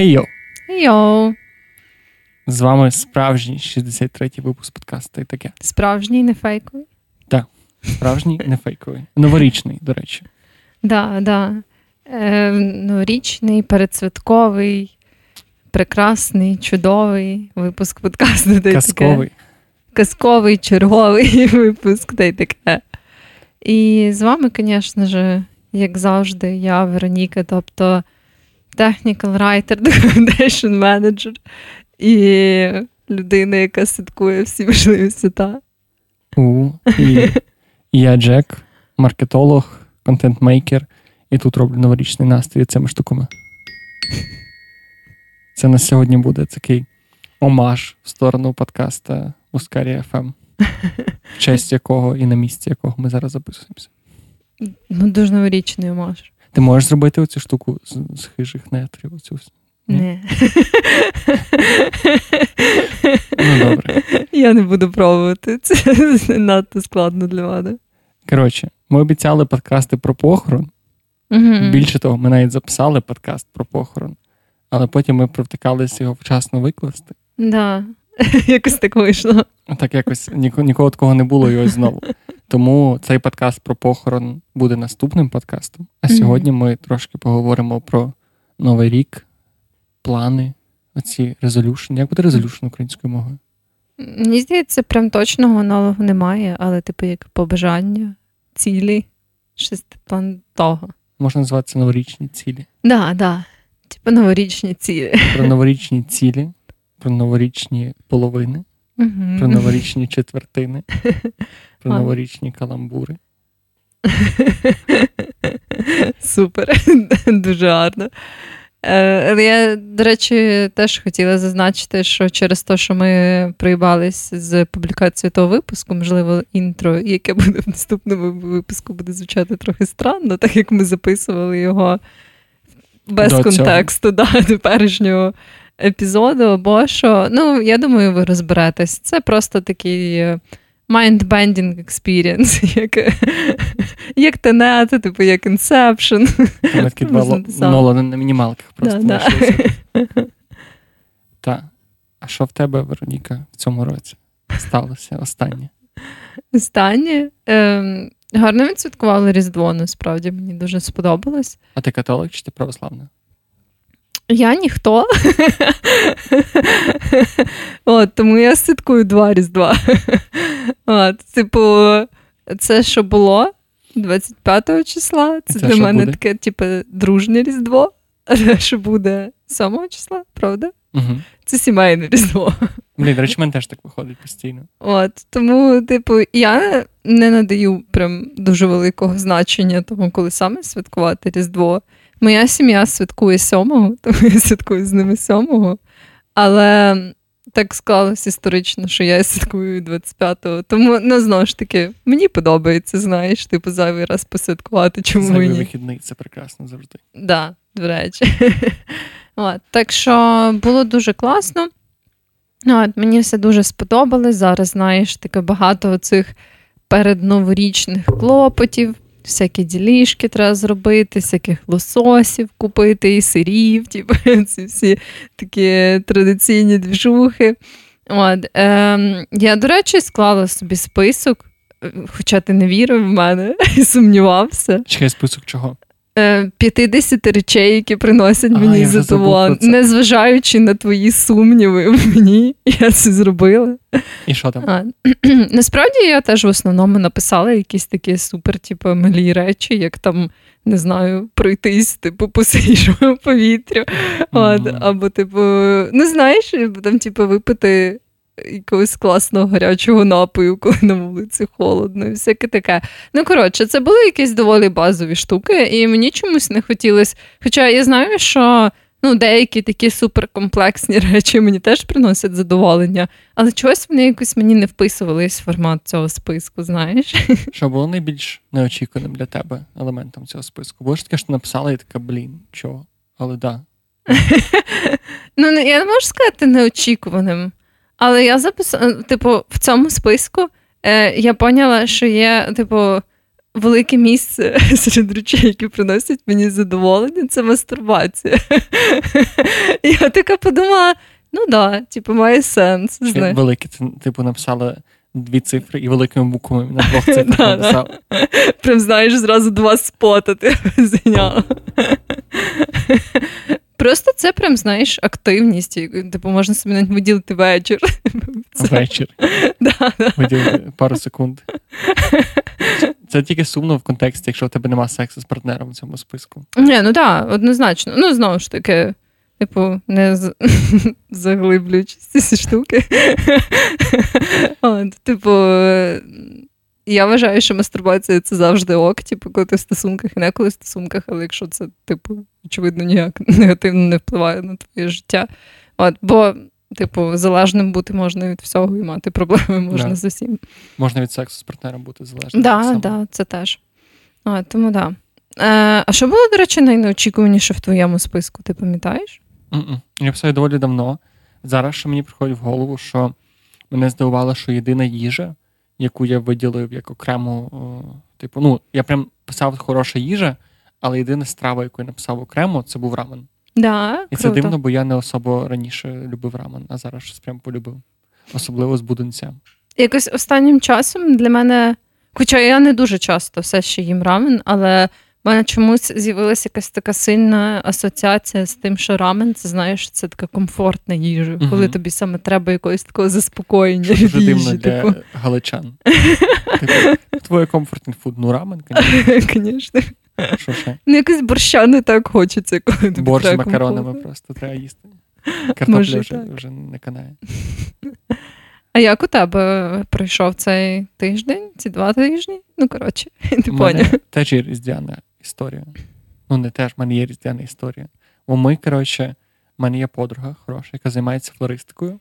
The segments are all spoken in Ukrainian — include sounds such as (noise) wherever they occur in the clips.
Хей йо! Йоу! З вами справжній 63-й випуск подкасту і таке. Справжній, не фейковий? Так, справжній, не фейковий. Новорічний, до речі. Да, да. Е, Новорічний, передсвятковий, прекрасний, чудовий випуск подкасту. Та Казковий. Таке. Казковий, черговий (laughs) випуск, та й таке. І з вами, звісно ж, як завжди, я, Вероніка, тобто technical writer, documentation manager і людина, яка слідкує всі важливі свята. У, і, і я Джек, маркетолог, контент-мейкер, і тут роблю новорічний настрій цими штуками. Це на сьогодні буде такий омаж в сторону подкаста Ускарія FM, в (laughs) честь якого і на місці якого ми зараз записуємося. Ну, дуже новорічний омаж. Ти можеш зробити оцю штуку з, з хижих нетрів? Оцю? Ні. Ну, добре. Я не буду пробувати. Це надто складно для мене. Коротше, ми обіцяли подкасти про похорон. Угу. Більше того, ми навіть записали подкаст про похорон, але потім ми провтикалися його вчасно викласти. Да. (laughs) Якось так вийшло. Так якось ніко, нікого такого не було і ось знову. Тому цей подкаст про похорон буде наступним подкастом. А Мгм. сьогодні ми трошки поговоримо про Новий рік, плани, оці resolution. Як буде resolution українською мовою? Мені здається, прям точного аналогу немає, але, типу, як побажання, цілі, щось план того. Можна назвати це новорічні цілі. Да, да. Типу новорічні цілі. Про новорічні цілі, про новорічні половини, Мгм. про новорічні четвертини, (laughs) про А. новорічні каламбури. (laughs) Супер, (laughs) дуже гарно. Е, Але я, до речі, теж хотіла зазначити, що через те, що ми проїбались з публікацією того випуску, можливо, інтро, яке буде в наступному випуску, буде звучати трохи странно, так як ми записували його без До цього. контексту да, (laughs) теперішнього епізоду. Бо що, ну, я думаю, ви розберетесь. Це просто такий. Mind-bending (laughs) experience, як, як Тенет, типу, як Inception. Такі (laughs) два саме. Нолани на мінімалках просто Да. (laughs) Так. А що в тебе, Вероніка, в цьому році сталося останнє? Останнє. Ем, гарно відсвяткували Різдво, насправді мені дуже сподобалось. А ти католик чи ти православна? Я ніхто. От, тому я святкую два Різдва. От, типу, це що було 25 числа. Це Це для мене буде? таке, типу, дружнє Різдво. Що буде 7 числа, правда? Угу. Це сімейне Різдво. Блін, речі, мене теж так виходить постійно. От тому, типу, я не надаю прям дуже великого значення тому, коли саме святкувати Різдво. Моя сім'я святкує сьомого, (laughs) тому я святкую з ними сьомого. Але так склалось історично, що я святкую 25-го. Тому, ну, знову ж таки, мені подобається, знаєш, типу, зайвий раз посвяткувати, чому Зайвий ні. вихідний це прекрасно завжди. Да, до речі. (laughs) От, так що було дуже класно. От, мені все дуже сподобалось. Зараз, знаєш, таке багато цих передноворічних клопотів, всякі ділішки треба зробити, всяких лососів купити і сирів, типу, (laughs) ці всі такі традиційні двіжухи. От, е, я, до речі, склала собі список, е, хоча ти не вірив в мене (laughs) і сумнівався. Чекай список чого? Е, 50 речей, які приносять мені задоволення. Незважаючи на твої сумніви в мені, (laughs) я це зробила. І що там? А, (clears throat) насправді я теж в основному написала якісь такі супер, типу, малі речі, як там, не знаю, пройтись, типу, по свіжому повітрю. От, або, типу, ну знаєш, там, типу, випити якогось класного гарячого напою, коли на вулиці холодно, і всяке таке. Ну, коротше, це були якісь доволі базові штуки, і мені чомусь не хотілося. Хоча я знаю, що ну, деякі такі суперкомплексні (laughs) речі мені теж приносять задоволення, але чогось вони якось мені не вписувались в формат цього списку, знаєш? (laughs) Що було найбільш неочікуваним для тебе елементом цього списку? Було ж таке, що написала і така, блін, чого? Але да. (laughs) Ну, я не можу сказати неочікуваним. Але я записала, типу, в цьому списку е, я поняла, що є, типу, велике місце (laughs) серед речей, які приносять мені задоволення, це мастурбація. (laughs) Я така подумала: ну да, типу, має сенс. Знаєш. Велике, типу написала дві цифри і великими буквами на двох (laughs) цифрах написав. Прям знаєш, зразу два спота ти зайняла. Просто це прям, знаєш, активність. Типу, можна собі навіть виділити вечір. (laughs) Вечір. (laughs) Да, да. Виділити пару секунд. Це тільки сумно в контексті, якщо в тебе нема сексу з партнером в цьому списку. Ні, ну так, однозначно. Ну, знову ж таки, типу, не з... (laughs) заглиблюючись ці штуки. От, Типу, я вважаю, що мастурбація це завжди ок, типу, коли ти в стосунках і не коли в стосунках, але якщо це, типу, очевидно, ніяк негативно не впливає на твоє життя. От, Бо, типу, залежним бути можна від всього і мати проблеми (laughs) можна да. з усім. Можна від сексу з партнером бути залежним. Так, да, да, це теж. От, тому так. Да. Е, а що було, до речі, найнеочікуваніше в твоєму списку, ти пам'ятаєш? Mm-mm. Я писав доволі давно. Зараз що мені приходить в голову, що мене здивувало, що єдина їжа, яку я виділив як окрему, типу, ну, я прям писав хороша їжа, але єдина страва, яку я написав окремо, це був рамен. Да, І це дивно, бо я не особо раніше любив рамен, а зараз щось прям полюбив. Особливо з будинця. Якось останнім часом для мене, хоча я не дуже часто все ще їм рамен, але у мене чомусь з'явилася якась така сильна асоціація з тим, що рамен, це знаєш, це така комфортна їжа, uh коли тобі саме треба якогось такого заспокоєння. Що Дуже дивно для типу. галичан. (laughs) типу, Твоє комфортний food, ну рамен, звісно. (laughs) Що ще? Ну, якось борща не так хочеться, коли тобі Борщ з макаронами просто треба їсти. Картопля вже, вже не канає. А як у тебе пройшов цей тиждень, ці два тижні? Ну, коротше, (laughs) ти поняв. Теж є різдвяна історія. Ну, не теж, в мене є різдвяна історія. Бо ми, коротше, в мене є подруга хороша, яка займається флористикою,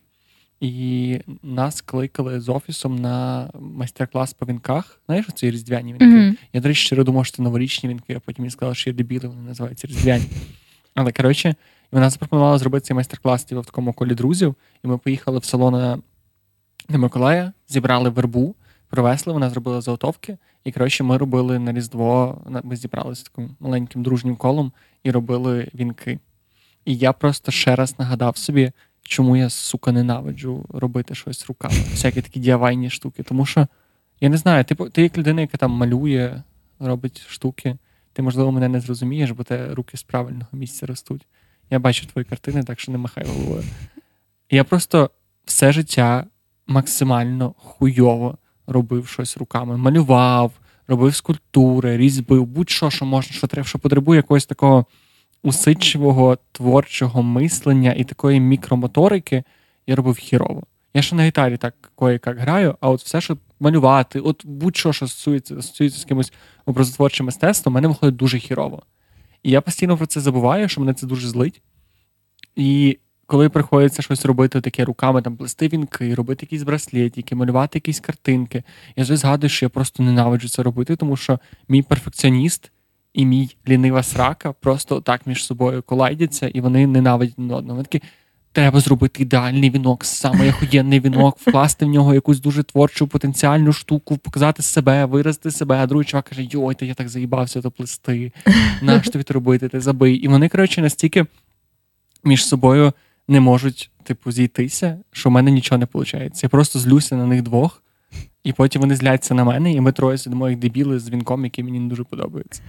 і нас кликали з офісом на майстер-клас по вінках. Знаєш, ці різдвяні вінки. Mm-hmm. Я, до речі, щиро думав, що це новорічні вінки, а потім мені сказали, що є дебіли, вони називаються різдвяні. (laughs) Але коротше, вона запропонувала зробити цей майстер-клас типу, в такому колі друзів, і ми поїхали в село на Миколая, зібрали вербу привезли, вона зробила заготовки, і коротше, ми робили на Різдво, ми зібралися таким маленьким дружнім колом і робили вінки. І я просто ще раз нагадав собі, чому я, сука, ненавиджу робити щось руками, всякі такі діявайні штуки. Тому що, я не знаю, ти, ти як людина, яка там малює, робить штуки, ти, можливо, мене не зрозумієш, бо те руки з правильного місця ростуть. Я бачу твої картини, так що не махай головою. Я просто все життя максимально хуйово робив щось руками, малював, робив скульптури, різьбив, будь-що, що можна, що треба, що потребує якогось такого усидчивого творчого мислення і такої мікромоторики, я робив хірово. Я ще на гітарі так як граю, а от все, що малювати, от будь-що, що стосується, стосується з якимось образотворчим мистецтвом, мене виходить дуже хірово. І я постійно про це забуваю, що мене це дуже злить. І коли приходиться щось робити таке руками, там плести вінки, робити якісь браслетики, малювати якісь картинки, я вже згадую, що я просто ненавиджу це робити, тому що мій перфекціоніст і мій лінива срака просто так між собою колайдяться, і вони ненавидять одного. Вони такі, треба зробити ідеальний вінок, самий охуєнний вінок, вкласти в нього якусь дуже творчу потенціальну штуку, показати себе, виразити себе. А другий чувак каже: Йой, та я так заїбався то плести. Наш тобі робити, ти забий. І вони, коротше, настільки між собою не можуть, типу, зійтися, що в мене нічого не виходить. Я просто злюся на них двох, і потім вони зляться на мене, і ми троє сидимо як дебіли з вінком, який мені не дуже подобається.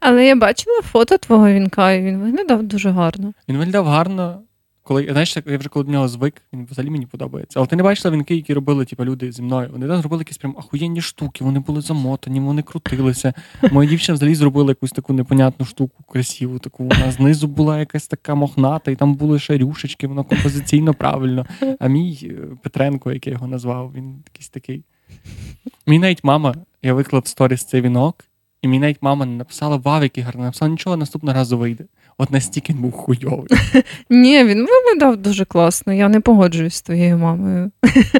Але я бачила фото твого вінка, і він виглядав дуже гарно. Він виглядав гарно, коли знаєш, я вже коли до нього звик, він взагалі мені подобається. Але ти не бачила вінки, які робили типу, люди зі мною. Вони там зробили якісь прям ахуєнні штуки, вони були замотані, вони крутилися. Моя дівчина взагалі зробила якусь таку непонятну штуку, красиву. Таку вона знизу була якась така мохната, і там були ще рюшечки, воно композиційно правильно. А мій е, Петренко, як я його назвав, він якийсь такий. Мій навіть мама, я виклав сторіс цей вінок, і мій навіть мама не написала вау, який гарний, написала нічого наступного разу вийде. От настільки він був хуйовий. (laughs) Ні, він виглядав дуже класно. Я не погоджуюсь з твоєю мамою.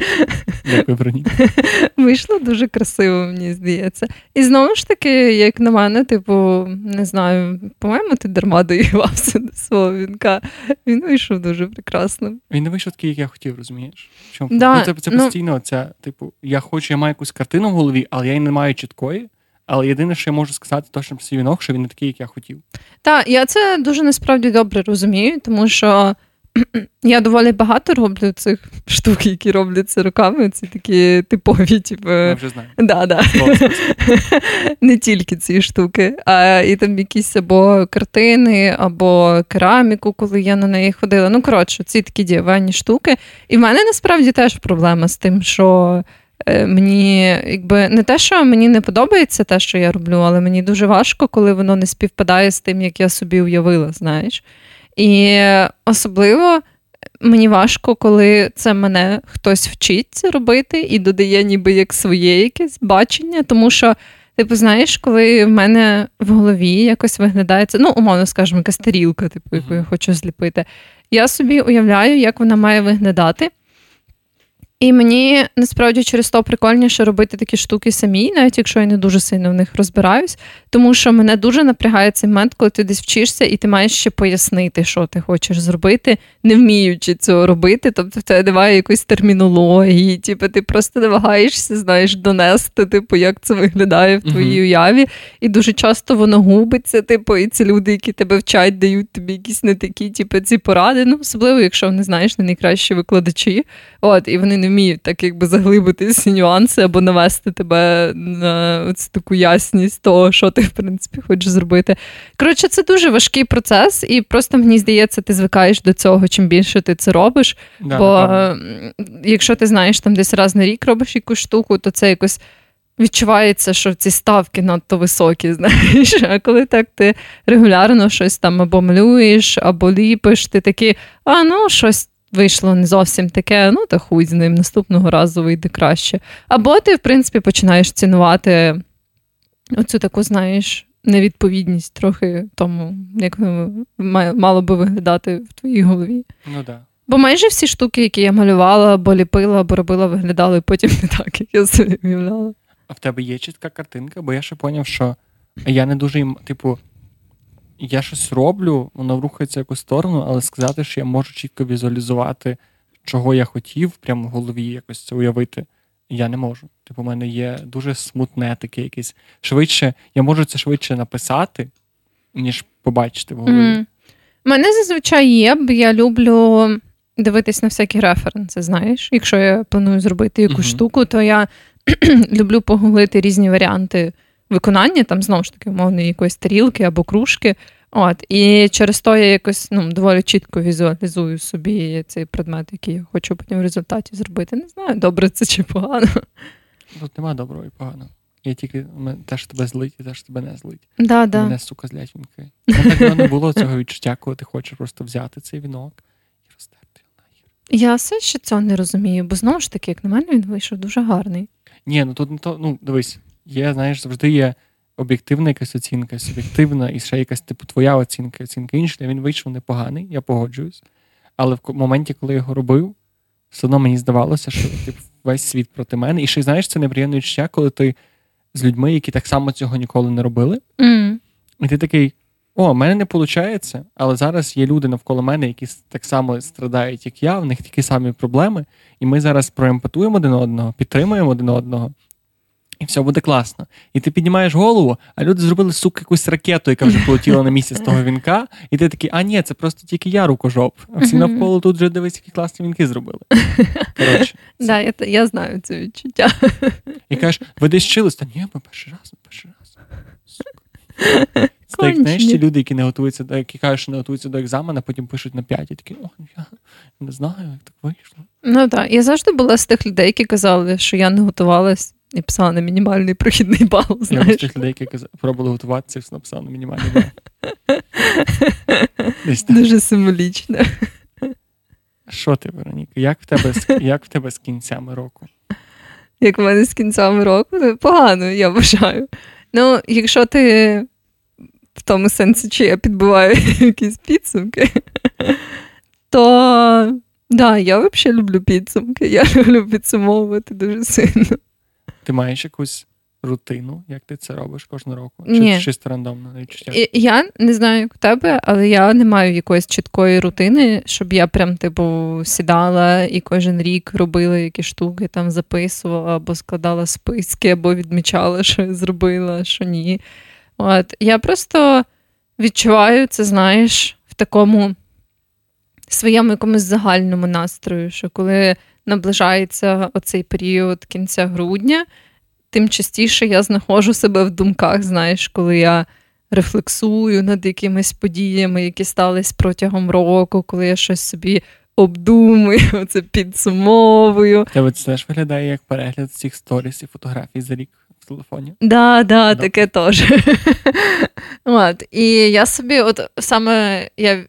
(laughs) Дякую, Броні. (laughs) Вийшло дуже красиво, мені здається. І знову ж таки, як на мене, типу, не знаю, по-моєму, ти дарма доївався до свого вінка. Він вийшов дуже прекрасно. Він не вийшов такий, як я хотів, розумієш? Чому? Да, ну, Це це ну... постійно, ця, типу, я хочу, я маю якусь картину в голові, але я її не маю чіткої. Але єдине, що я можу сказати, точно про свій вінок, що він не такий, як я хотів. Так, я це дуже насправді добре розумію, тому що (clears throat) я доволі багато роблю цих штук, які робляться руками. Ці такі типові, типу. Я вже знаю. Да, да. (laughs) Не тільки ці штуки, а і там якісь або картини, або кераміку, коли я на неї ходила. Ну, коротше, ці такі діяванні штуки. І в мене насправді теж проблема з тим, що. Е, мені якби не те, що мені не подобається те, що я роблю, але мені дуже важко, коли воно не співпадає з тим, як я собі уявила, знаєш. І особливо мені важко, коли це мене хтось вчить робити і додає ніби як своє якесь бачення, тому що. Типу, знаєш, коли в мене в голові якось виглядає це, ну, умовно скажемо, якась тарілка, типу, яку я хочу зліпити. Я собі уявляю, як вона має виглядати. І мені насправді через то прикольніше робити такі штуки самі, навіть якщо я не дуже сильно в них розбираюсь, тому що мене дуже напрягає цей момент, коли ти десь вчишся, і ти маєш ще пояснити, що ти хочеш зробити, не вміючи цього робити. Тобто в тебе немає якоїсь термінології, типу, ти просто намагаєшся, знаєш, донести, типу, як це виглядає в твоїй uh-huh. уяві. І дуже часто воно губиться, типу, і ці люди, які тебе вчать, дають тобі якісь не такі, типу, ці поради. Ну, особливо, якщо не знаєш, не найкращі викладачі. От, і вони не вміють так якби заглибити ці нюанси або навести тебе на цю таку ясність того, що ти в принципі хочеш зробити. Коротше, це дуже важкий процес, і просто мені здається, ти звикаєш до цього, чим більше ти це робиш. Да, Бо напевно. якщо ти знаєш, там десь раз на рік робиш якусь штуку, то це якось. Відчувається, що ці ставки надто високі, (laughs) знаєш. А коли так ти регулярно щось там або малюєш, або ліпиш, ти такий, а ну, щось вийшло не зовсім таке, ну та хуй з ним, наступного разу вийде краще. Або ти, в принципі, починаєш цінувати оцю таку, знаєш, невідповідність трохи тому, як мало би виглядати в твоїй голові. Ну да. Бо майже всі штуки, які я малювала, або ліпила, або робила, виглядали потім не так, як я собі уявляла. А в тебе є чітка картинка, бо я ще поняв, що я не дуже типу, я щось роблю, воно рухається в якусь сторону, але сказати, що я можу чітко візуалізувати, чого я хотів, прямо в голові якось це уявити, я не можу. Типу, у мене є дуже смутне таке якесь. Швидше, я можу це швидше написати, ніж побачити в голові. Mm. Мене зазвичай є, бо я люблю дивитись на всякі референси, знаєш. Якщо я планую зробити якусь uh-huh. штуку, то я (clears throat) люблю погуглити різні варіанти виконання, там знову ж таки, умовно, якоїсь тарілки або кружки. От, І через то я якось ну, доволі чітко візуалізую собі цей предмет, який я хочу потім в результаті зробити. Не знаю, добре це чи погано. Тут немає доброго і поганого. Я тільки теж тебе злить, і теж тебе не злить. Да, да. Мене, сука, злять вінки. Ну, так не було цього відчуття, коли ти хочеш просто взяти цей вінок і розтерти його нахер. Я все ще цього не розумію, бо знову ж таки, як на мене, він вийшов дуже гарний. Ні, ну тут не то, ну дивись, є, знаєш, завжди є об'єктивна якась оцінка, суб'єктивна, і ще якась типу твоя оцінка, оцінка інша. Він вийшов непоганий, я погоджуюсь. Але в моменті, коли я його робив, все одно мені здавалося, що типу, весь світ проти мене. І ще знаєш, це неприємне відчуття, коли ти з людьми, які так само цього ніколи не робили. Mm. І ти такий. О, в мене не виходить, але зараз є люди навколо мене, які так само страдають, як я, в них такі самі проблеми, і ми зараз проемпатуємо один одного, підтримуємо один одного, і все буде класно. І ти піднімаєш голову, а люди зробили сука якусь ракету, яка вже полетіла на місяць того вінка, і ти такий, а ні, це просто тільки я рукожоп. А всі навколо тут вже дивись, які класні вінки зробили. Коротше. (laughs) Да, я я знаю це відчуття. (laughs) І кажеш, ви десь вчились? Та ні, ми перший раз, ми перший раз. Сука. Як знаєш, ті люди, які не готуються до які кажуть, що не готуються до екзамена, потім пишуть на 5, і такі, о, я не знаю, як так вийшло. Ну так, я завжди була з тих людей, які казали, що я не готувалась і писала на мінімальний прохідний бал. знаєш. Я тих людей, які пробували готуватися, все написав на мінімальний бал. (laughs) Дуже символічно. Що ти, Вероніка? Як в тебе як в тебе з кінцями року? Як в мене з кінцями року? Ну, погано, я вважаю. Ну, якщо ти в тому сенсі, чи я підбиваю (laughs) якісь підсумки, то да, я взагалі люблю підсумки. Я люблю підсумовувати дуже сильно. Ти маєш якусь рутину, як ти це робиш кожного року? Чи Ні. чисто рандомно на Я не знаю, як у тебе, але я не маю якоїсь чіткої рутини, щоб я прям, типу, сідала і кожен рік робила якісь штуки, там записувала або складала списки, або відмічала, що я зробила, що ні. От. Я просто відчуваю це, знаєш, в такому своєму якомусь загальному настрою, що коли наближається оцей період кінця грудня, тим частіше я знаходжу себе в думках, знаєш, коли я рефлексую над якимись подіями, які стались протягом року, коли я щось собі обдумую, (laughs) це підсумовую. Тебе це теж виглядає як перегляд цих сторіс і фотографій за рік в телефоні. Да, да, Да. таке теж. (laughs) От. І я собі, от саме я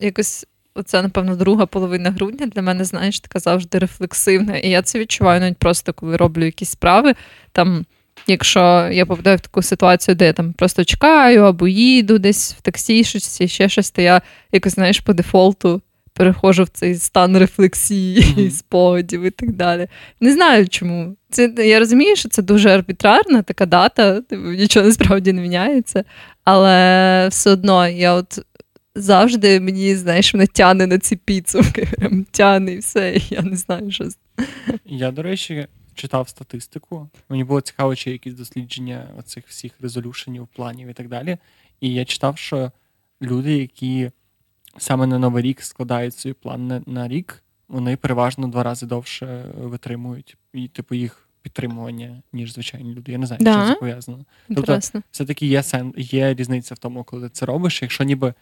якось. Оце, напевно, друга половина грудня для мене, знаєш, така завжди рефлексивна. І я це відчуваю навіть просто, коли роблю якісь справи. Там, якщо я попадаю в таку ситуацію, де я там просто чекаю або їду десь в таксі, щось, ще щось, то я якось, знаєш, по дефолту переходжу в цей стан рефлексії, Мгм. спогадів і так далі. Не знаю чому. Це я розумію, що це дуже арбітрарна така дата, типу, нічого насправді не міняється. Але все одно я от завжди мені, знаєш, мене тяне на ці підсумки. (laughs) Прям тяне і все. Я не знаю, що. Я, до речі, читав статистику. Мені було цікаво, чи є якісь дослідження оцих всіх резолюшенів, планів і так далі. І я читав, що люди, які саме на Новий рік складають свій план на, на рік, вони переважно два рази довше витримують і, типу, їх підтримування, ніж звичайні люди. Я не знаю, Да? що це пов'язано. Тобто Все-таки є сен, є різниця в тому, коли ти це робиш. Якщо ніби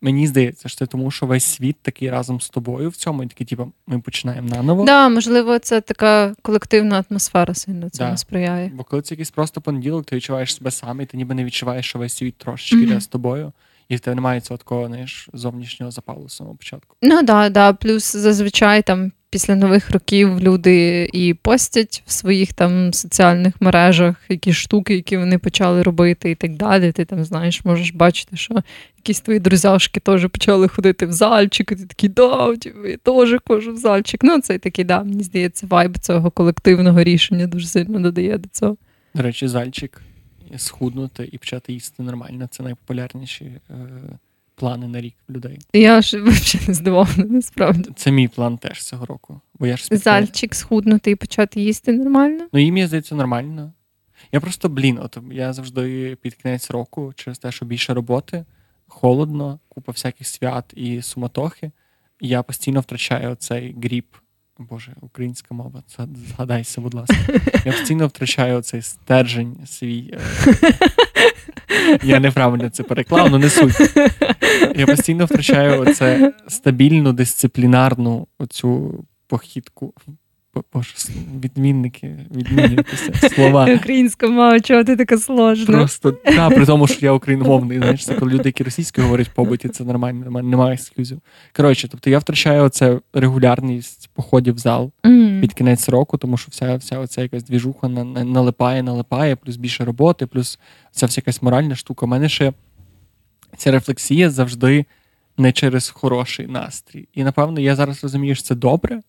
мені здається, що це тому, що весь світ такий разом з тобою в цьому, і такий, типу, ми починаємо наново. Да, можливо, це така колективна атмосфера сильно цьому Да. сприяє. Бо коли це якийсь просто понеділок, ти відчуваєш себе сам, і ти ніби не відчуваєш, що весь світ трошечки Мгм. йде з тобою, і в тебе немає цього такого, знаєш, зовнішнього запалу з самого початку. Ну да, да. Плюс зазвичай там після нових років люди і постять в своїх там соціальних мережах якісь штуки, які вони почали робити, і так далі. Ти там знаєш, можеш бачити, що якісь твої друзяшки теж почали ходити в зальчик, і ти такий, да, я теж хожу в зальчик. Ну, це такий, да, мені здається, вайб цього колективного рішення дуже сильно додає до цього. До речі, зальчик схуднути і почати їсти нормально це найпопулярніші е, плани на рік людей. Я ж взагалі не здивована, насправді. Це мій план теж цього року. Бо я ж спіткаю- Зальчик схуднути і почати їсти нормально. Ну, їм, я здається, нормально. Я просто, блін, от я завжди під кінець року, через те, що більше роботи, холодно, купа всяких свят і суматохи. І я постійно втрачаю цей гріб. Боже, українська мова, згадайся, будь ласка. Я постійно втрачаю цей стержень свій. е, Я неправильно це переклав, але не суть. Я постійно втрачаю оце стабільну дисциплінарну оцю похідку. Бо- Боже, відмінники, відмінюйтеся (laughs) слова. Українська мова, чого ти така сложна? Просто (laughs) та, при тому, що я україномовний. Знаєш, це коли люди, які російською говорять побуті, це нормально, немає, екскюзів. Коротше, тобто я втрачаю оце регулярність походів в зал Мгм. під кінець року, тому що вся, вся оця якась двіжуха на- на- налипає, налипає, плюс більше роботи, плюс ця вся якась моральна штука. У мене ще ця рефлексія завжди не через хороший настрій. І напевно я зараз розумію, що це добре,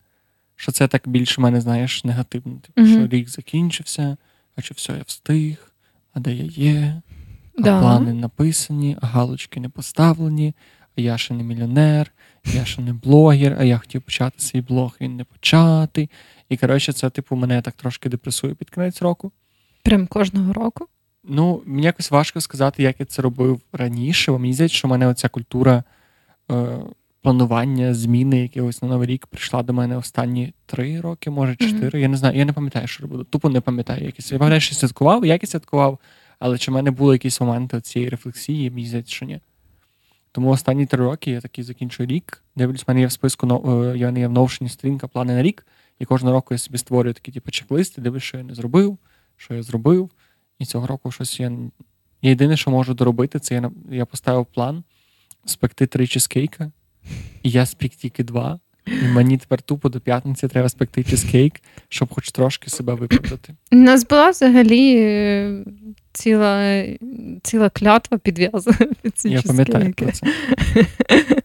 що це так більше мене, знаєш, негативно. Типу, Мгм. що рік закінчився, а чи все я встиг, а де я є, а Да. плани написані, а галочки не поставлені, а я ще не мільйонер, я ще не блогер, а я хотів почати свій блог, він не початий. І коротше, це, типу, мене так трошки депресує під кінець року. Прям кожного року. Ну, мені якось важко сказати, як я це робив раніше, бо мені здається, що в мене оця культура е, планування, зміни якогось на Новий рік прийшла до мене останні три роки, може чотири. Я не знаю, я не пам'ятаю, що робив. Тупо не пам'ятаю. Якісь. Я пам'ятаю, що святкував, як я святкував, але чи в мене були якісь моменти цієї рефлексії, мені здається, що ні. Тому останні три роки я такий закінчую рік. Дивлюсь, в мене є в списку е, я не є в новшині сторінка плани на рік. І кожного року я собі створюю такі типу, чек-листи, дивлюсь, що я не зробив, що я зробив. І цього року щось я. єдине, що можу доробити, це я, я поставив план спекти три чизкейка, і я спік тільки два. І мені тепер тупо до п'ятниці треба спекти чизкейк, щоб хоч трошки себе виправдати. У нас була взагалі е, ціла, ціла клятва підв'язана (laughs) під ці Я пам'ятаю про це. (laughs)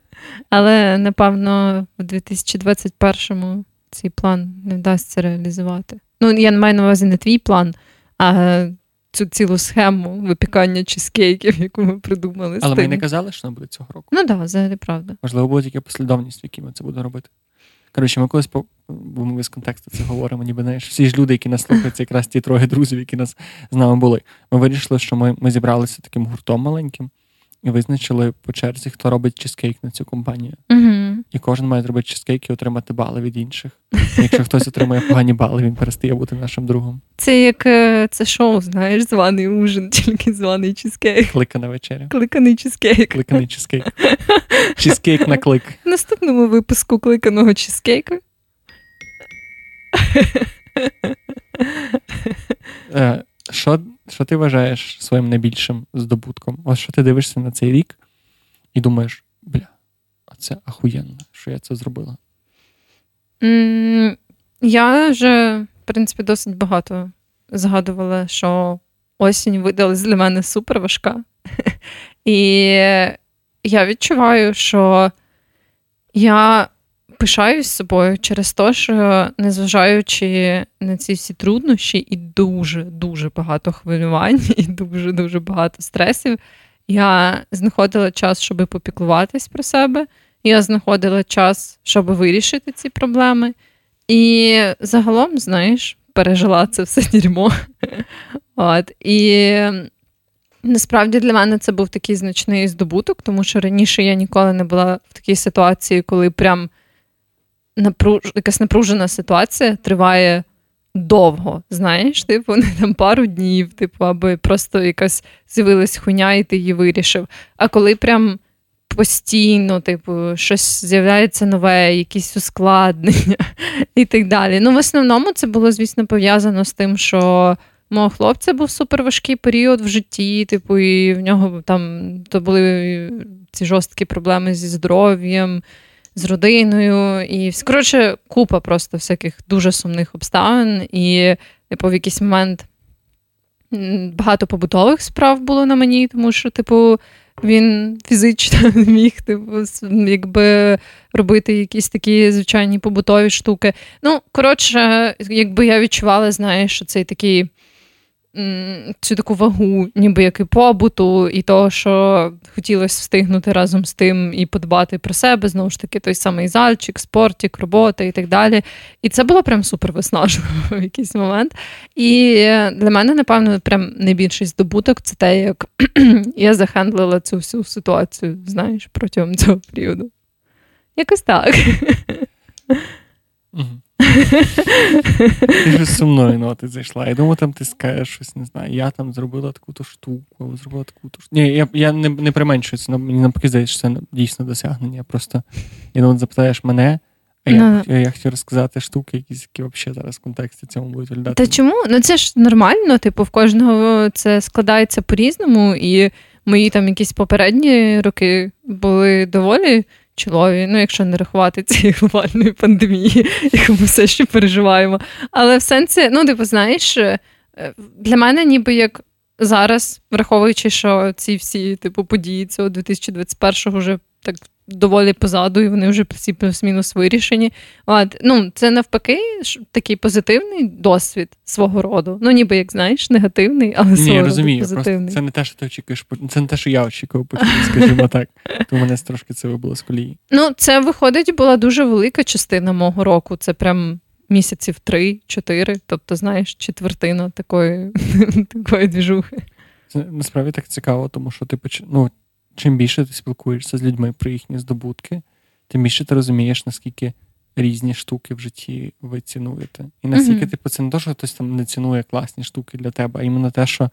Але напевно в 2021-му цей план не вдасться реалізувати. Ну, я не маю на увазі не твій план, а цю цілу схему випікання чизкейків, яку ми придумали. Але ми не казали, що не буде цього року. Ну так, да, взагалі правда. Можливо, буде тільки послідовність, в якій ми це будемо робити. Коротше, ми колись по бо ми з контексту це говоримо, ніби знаєш, всі ж люди, які нас слухають, це якраз ті троє друзів, які нас з нами були. Ми вирішили, що ми, ми зібралися таким гуртом маленьким і визначили по черзі, хто робить чизкейк на цю компанію. Угу. І кожен має зробити чизкейк і отримати бали від інших. Якщо хтось отримує погані бали, він перестає бути нашим другом. Це як е, це шоу, знаєш, званий ужин, (laughs) тільки званий чизкейк. Кликана вечеря. Кликаний чизкейк. Кликаний чизкейк. (laughs) Чизкейк на клик. В наступному випуску кликаного чизкейку. Е, Що, що ти вважаєш своїм найбільшим здобутком? Ось що ти дивишся на цей рік і думаєш, бля, це ахуєнно, що я це зробила. Я вже, в принципі, досить багато згадувала, що осінь видалась для мене супер важка. І я відчуваю, що я пишаюсь собою через те, що незважаючи на ці всі труднощі і дуже-дуже багато хвилювань, (laughs) і дуже-дуже багато стресів, я знаходила час, щоб попіклуватись про себе. Я знаходила час, щоб вирішити ці проблеми. І загалом, знаєш, пережила це все дерьмо. (laughs) От. І насправді для мене це був такий значний здобуток, тому що раніше я ніколи не була в такій ситуації, коли прям напруж... якась напружена ситуація триває довго. Знаєш, типу, (laughs) не там пару днів, типу, аби просто якась з'явилась хуйня, і ти її вирішив. А коли прям постійно, типу, щось з'являється нове, якісь ускладнення і так далі. Ну, в основному це було, звісно, пов'язано з тим, що. Мого хлопця був суперважкий період в житті, типу, і в нього там то були ці жорсткі проблеми зі здоров'ям, з родиною. І коротше, купа просто всяких дуже сумних обставин. І типу, в якийсь момент багато побутових справ було на мені, тому що, типу, він фізично (laughs) міг типу, якби робити якісь такі звичайні побутові штуки. Ну, коротше, якби я відчувала, знаєш, що цей такий цю таку вагу, ніби як і побуту, і того, що хотілося встигнути разом з тим і подбати про себе, знову ж таки, той самий зальчик, спортик, робота і так далі. І це було прям супер виснажливо (laughs) в якийсь момент. І для мене, напевно, прям найбільший здобуток це те, як (clears throat) я захендлила цю всю ситуацію, знаєш, протягом цього періоду. Якось так. (laughs) Ти ж сумною ноти зайшла. Я думаю, там ти скажеш щось, не знаю. Я там зробила таку-то штуку, зробила таку-то штуку. Ні, я я не не применшую це, мені навпаки здається, що це дійсно досягнення. Просто я думаю, запитаєш мене, а я, я, я хотів розказати штуки, якісь, які взагалі зараз в контексті цьому будуть виглядати. Та чому? Ну це ж нормально, типу, в кожного це складається по-різному, і мої там якісь попередні роки були доволі чолові, ну якщо не рахувати цієї глобальної пандемії, (laughs) яку ми все ще переживаємо. Але в сенсі, ну, типу, знаєш, е, для мене ніби як зараз, враховуючи, що ці всі типу події цього 2021-го вже так доволі позаду, і вони вже всі плюс-мінус вирішені. От, ну, Це навпаки такий позитивний досвід свого роду. Ну, ніби як знаєш, негативний, але Ні, свого я розумію. позитивний. Просто це не те, що ти очікуєш, це не те, що я очікував, скажімо (laughs) так. То мене трошки це вибило з колії. Ну, це виходить, була дуже велика частина мого року. Це прям. Місяців три-чотири, тобто, знаєш, четвертина такої (laughs) такої двіжухи. Це насправді так цікаво, тому що ти ну, чим більше ти спілкуєшся з людьми про їхні здобутки, тим більше ти розумієш, наскільки різні штуки в житті ви цінуєте. І наскільки, mm-hmm. типу, це не те, що хтось там не цінує класні штуки для тебе, а іменно те, що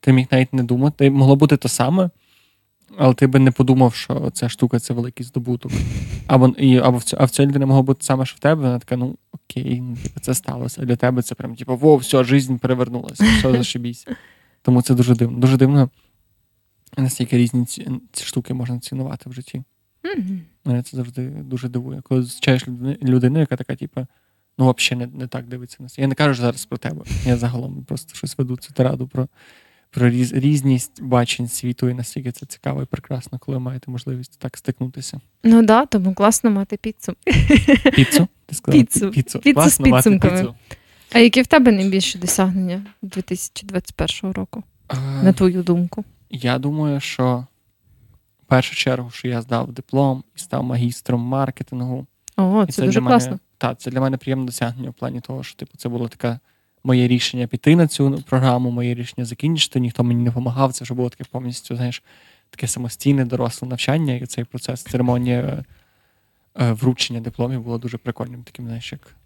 ти міг навіть не думати. Могло бути те саме, але ти би не подумав, що ця штука це великий здобуток. Або і, або в цю, а в цій людини могло бути саме, що в тебе, вона така, ну окей, ну, типу, це сталося. А для тебе це прям, типу, во, все, життя перевернулася, все зашибісь. Тому це дуже дивно. Дуже дивно наскільки різні ці, ці штуки можна цінувати в житті. Mm-hmm. Мене це завжди дуже дивує. Коли зустрічаєш людину, яка така, типу, ну, взагалі не, не так дивиться на це. Я не кажу зараз про тебе. Я загалом просто щось веду цю тираду про про різ, різність бачень світу, і наскільки це цікаво і прекрасно, коли маєте можливість так стикнутися. Ну так, да, тому класно мати піцу. Піцу? Ти сказала? Піцу. Піцу, піцу з підсумками. А які в тебе найбільші досягнення 2021 року, Е, на твою думку? Я думаю, що в першу чергу, що я здав диплом і став магістром маркетингу. О, І це дуже для класно. Мене, так, це для мене приємне досягнення в плані того, що типу, це було таке моє рішення піти на цю програму, моє рішення закінчити. Ніхто мені не допомагав. Це вже було таке повністю, знаєш, таке самостійне доросле навчання, і цей процес церемонія е, е, вручення дипломів було дуже прикольним, таким, знаєш, як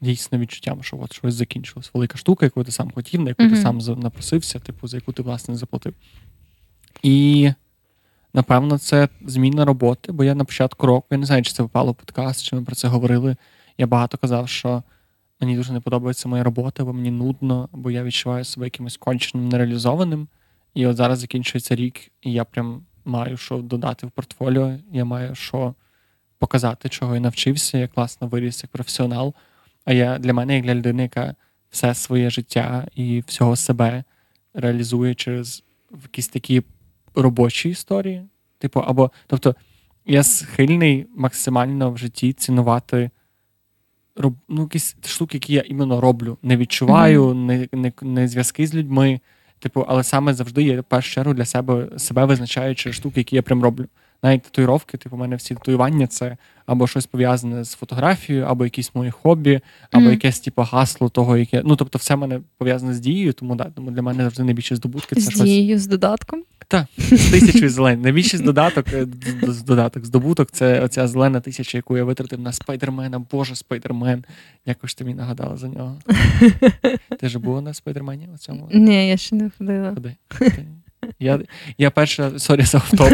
дійсно відчуттям, що от щось закінчилось. Велика штука, яку ти сам хотів, на яку Мгм. ти сам напросився, типу, за яку ти власне заплатив. І напевно, це зміна роботи, бо я на початку року, я не знаю, чи це попало в подкаст, чи ми про це говорили. Я багато казав, що мені дуже не подобається моя робота, бо мені нудно, бо я відчуваю себе якимось конченим, нереалізованим. І от зараз закінчується рік, і я прям маю що додати в портфоліо. Я маю що показати, чого я навчився, я класно виріс як професіонал. А я для мене, як для людини, яка все своє життя і всього себе реалізує через якісь такі робочі історії. Типу, або, тобто, я схильний максимально в житті цінувати роб, ну, якісь штуки, які я іменно роблю. Не відчуваю, не, не, не зв'язки з людьми. Типу, але саме завжди я в першу чергу для себе себе визначаю через штуки, які я прям роблю. Навіть татуїровки, типу, у мене всі татуювання це або щось пов'язане з фотографією, або якісь мої хобі, або Мгм. якесь типу, гасло того, яке. Ну, тобто, все в мене пов'язане з дією, тому да, тому для мене завжди найбільші здобутки це З щось дією, з додатком. з тисячою зелень. Найбільший додаток, е, з додаток, здобуток це оця зелена тисяча, яку я витратив на спайдермена. Боже, спайдермен. Якось ти мені нагадала за нього. (laughs) Ти ж була на спайдермені у цьому? Ні, я ще не ходила. Ходи. Я, я перший раз, sorry за офтоп,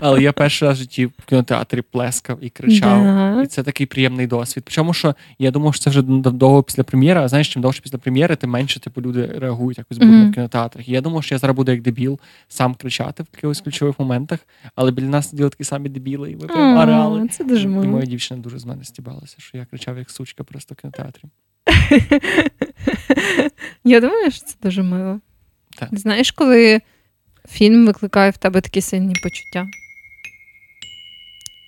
але я перший раз в житті в кінотеатрі плескав і кричав. Да. І це такий приємний досвід. Причому, що я думав, що це вже довго після прем'єри, а знаєш, чим довше після прем'єри, тим менше типу, люди реагують якось бурно Мгм. в кінотеатрах. І я думав, що я зараз буду як дебіл сам кричати в якихось ключових моментах, але біля нас сиділи такі самі дебіли, і ми прям орали. Це дуже І моя дівчина дуже з мене стібалася, що я кричав як сучка просто в кінотеатрі. (laughs) Я думаю, що це дуже мило. Так. Знаєш, коли фільм викликає в тебе такі сильні почуття?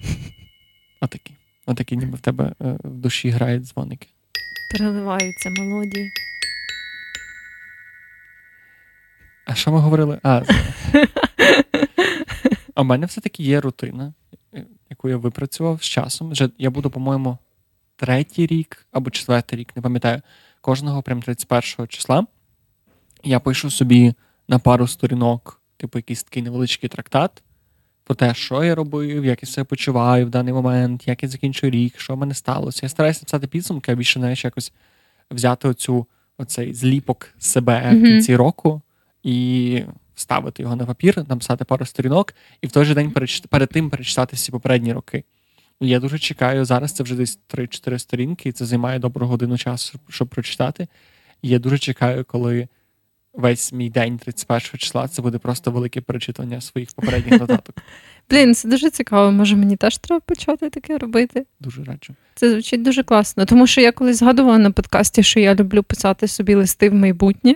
(laughs) Отакі. Отакі, ніби в тебе е, в душі грають дзвоники. Переливаються мелодії. А що ми говорили? А, а в мене все-таки є рутина, е, яку я випрацював з часом. Вже я буду, по-моєму, третій рік або четвертий рік, не пам'ятаю, кожного прям 31 числа. Я пишу собі на пару сторінок, типу, якийсь такий невеличкий трактат про те, що я робив, як я себе почуваю в даний момент, як я закінчую рік, що в мене сталося. Я стараюся писати підсумки, а більше знаєш, якось взяти оцю, оцей зліпок себе в кінці року і вставити його на папір, написати пару сторінок, і в той же день переч... перед тим перечитати всі попередні роки. Я дуже чекаю зараз. Це вже десь 3-4 сторінки, і це займає добру годину часу, щоб прочитати. І я дуже чекаю, коли весь мій день 31 числа це буде просто велике перечитування своїх попередніх нотаток. (laughs) Блін, це дуже цікаво. Може, мені теж треба почати таке робити? Дуже раджу. Це звучить дуже класно. Тому що я колись згадувала на подкасті, що я люблю писати собі листи в майбутнє.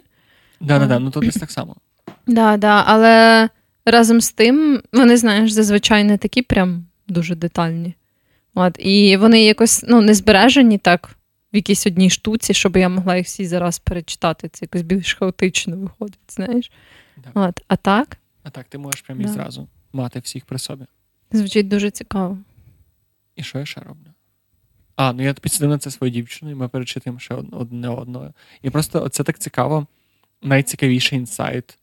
Да, да, да. Ну то десь так само. (clears throat) Да, да, але разом з тим, вони, знаєш, зазвичай не такі прям дуже детальні. От, і вони якось ну, не збережені так в якійсь одній штуці, щоб я могла їх всі зараз перечитати. Це якось більш хаотично виходить, знаєш. Да. От, а так, А так, ти можеш прямо і Да. зразу мати всіх при собі. звучить дуже цікаво. І що я ще роблю? А, ну я підсадив на це свою дівчину, і ми перечитуємо ще одне одного. І просто це так цікаво. Найцікавіший інсайт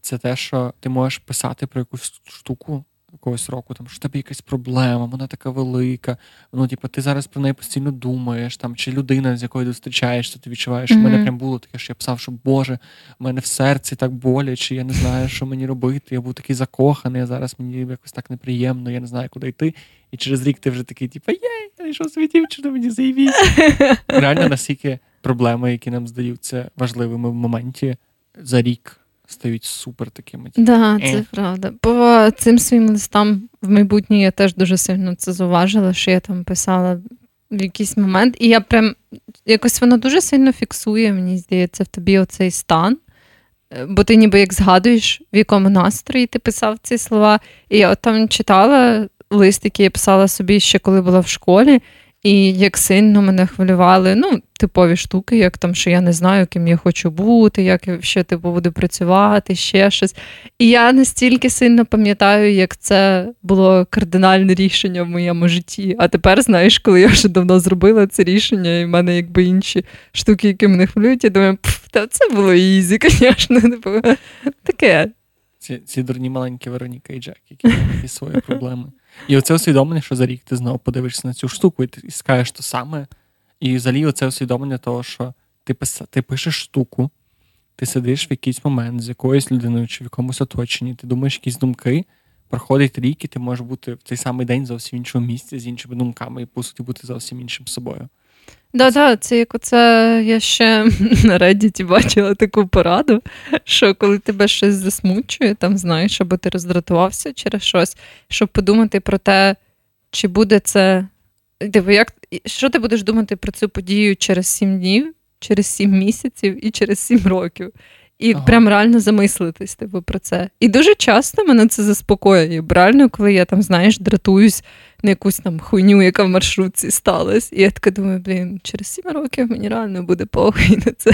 це те, що ти можеш писати про якусь штуку якогось року, там, що тебе якась проблема, вона така велика. Ну, типу, ти зараз про неї постійно думаєш, там, чи людина, з якою ти зустрічаєшся, ти відчуваєш, що в мене прям було таке, що я писав, що Боже, в мене в серці так боляче, я не знаю, що мені робити. Я був такий закоханий, а зараз мені якось так неприємно, я не знаю, куди йти. І через рік ти вже такий, типу, є, я знайшов собі дівчину, мені заявіть. (laughs) Реально, наскільки проблеми, які нам здаються важливими в моменті, за рік стають супер такими. типу, Да, це Е. правда. По цим своїм листам в майбутнє я теж дуже сильно це зуважила, що я там писала в якийсь момент, і я прям якось воно дуже сильно фіксує, мені здається, в тобі оцей стан. Е, Бо ти ніби як згадуєш, в якому настрої ти писав ці слова. І я от там читала лист, який я писала собі ще коли була в школі, І як сильно мене хвилювали, ну, типові штуки, як там, що я не знаю, ким я хочу бути, як я ще типу, буду працювати, ще щось. І я настільки сильно пам'ятаю, як це було кардинальне рішення в моєму житті. А тепер, знаєш, коли я вже давно зробила це рішення, і в мене якби інші штуки, які мене хвилюють, я думаю, та це було easy, (laughs) звісно. Типу, таке. Ці ці дурні маленькі Вероніка і Джек, які (laughs) свої проблеми. І оце усвідомлення, що за рік ти знову подивишся на цю штуку, і ти скажеш те саме. І взагалі оце усвідомлення того, що ти пис... ти пишеш штуку, ти сидиш в якийсь момент з якоюсь людиною чи в якомусь оточенні, ти думаєш якісь думки, проходить рік, і ти можеш бути в цей самий день зовсім іншому місці з іншими думками, і по суті бути зовсім іншим собою. Да, да, це як оце я ще (laughs) на Reddit бачила таку пораду, що коли тебе щось засмучує, там знаєш, або ти роздратувався через щось, щоб подумати про те, чи буде це. Диво, як, Що ти будеш думати про цю подію через сім днів, через сім місяців і через сім років? І ага. прям реально замислитись типу, про це. І дуже часто мене це заспокоює. Реально, коли я там, знаєш, дратуюсь на якусь там хуйню, яка в маршрутці сталася. І я така думаю, блін, через сім років мені реально буде похуй на це.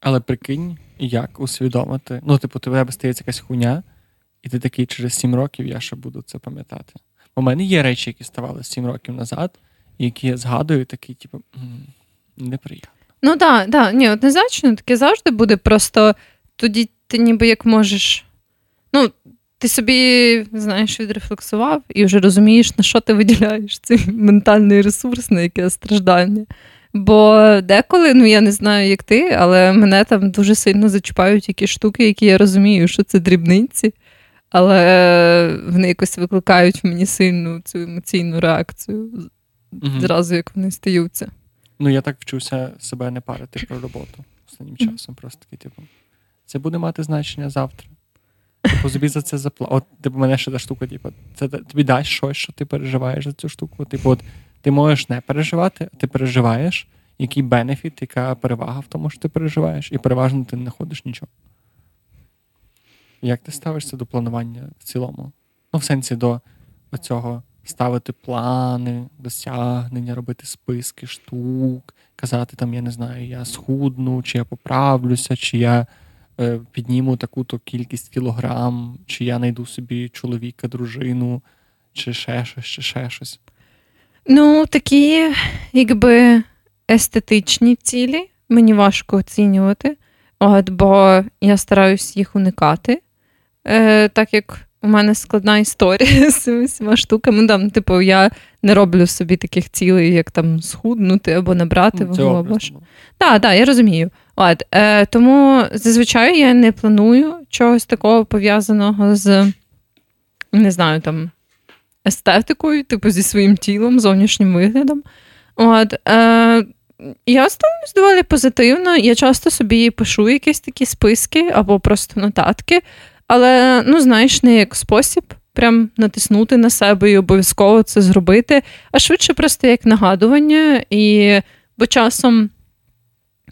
Але прикинь, як усвідомити. Ну, типу, тебе стається якась хуйня, і ти такий через сім років я ще буду це пам'ятати. У мене є речі, які ставали сім років назад, які я згадую, такий, типу, неприємно. Ну так, да, ні, однозначно, таке завжди буде. Просто тоді ти ніби як можеш. Ну, ти собі, знаєш, відрефлексував і вже розумієш, на що ти виділяєш цей ментальний ресурс, на яке страждання. Бо деколи, ну я не знаю, як ти, але мене там дуже сильно зачіпають якісь штуки, які я розумію, що це дрібниці, але вони якось викликають в мені сильну цю емоційну реакцію mm зразу, як вони стаються. Ну, я так вчуся себе не парити про роботу останнім часом. Просто такий, типу, це буде мати значення завтра. Типу, собі за це запла. От типу, мене ще та штука, типу, це тобі дасть щось, що ти переживаєш за цю штуку. Типу, от ти можеш не переживати, а ти переживаєш, який бенефіт, яка перевага в тому, що ти переживаєш, і переважно ти не знаходиш нічого. Як ти ставишся до планування в цілому? Ну, в сенсі до цього ставити плани, досягнення, робити списки штук, казати там, я не знаю, я схудну, чи я поправлюся, чи я підніму таку-то кількість кілограм, чи я знайду собі чоловіка, дружину, чи ще щось, чи ще щось. Ну, такі, якби естетичні цілі мені важко оцінювати, от, бо я стараюсь їх уникати. Е, Так як у мене складна історія (laughs) з цими всіма штуками. Ну, там, Типу, я не роблю собі таких цілей, як там схуднути або набрати ну, вагу. Так, так, я розумію. От, е, Тому зазвичай я не планую чогось такого пов'язаного з не знаю, там, естетикою, типу, зі своїм тілом, зовнішнім виглядом. От, е, я ставлюсь доволі позитивно. Я часто собі пишу якісь такі списки або просто нотатки. Але, ну, знаєш, не як спосіб прям натиснути на себе і обов'язково це зробити, а швидше просто як нагадування. І бо часом,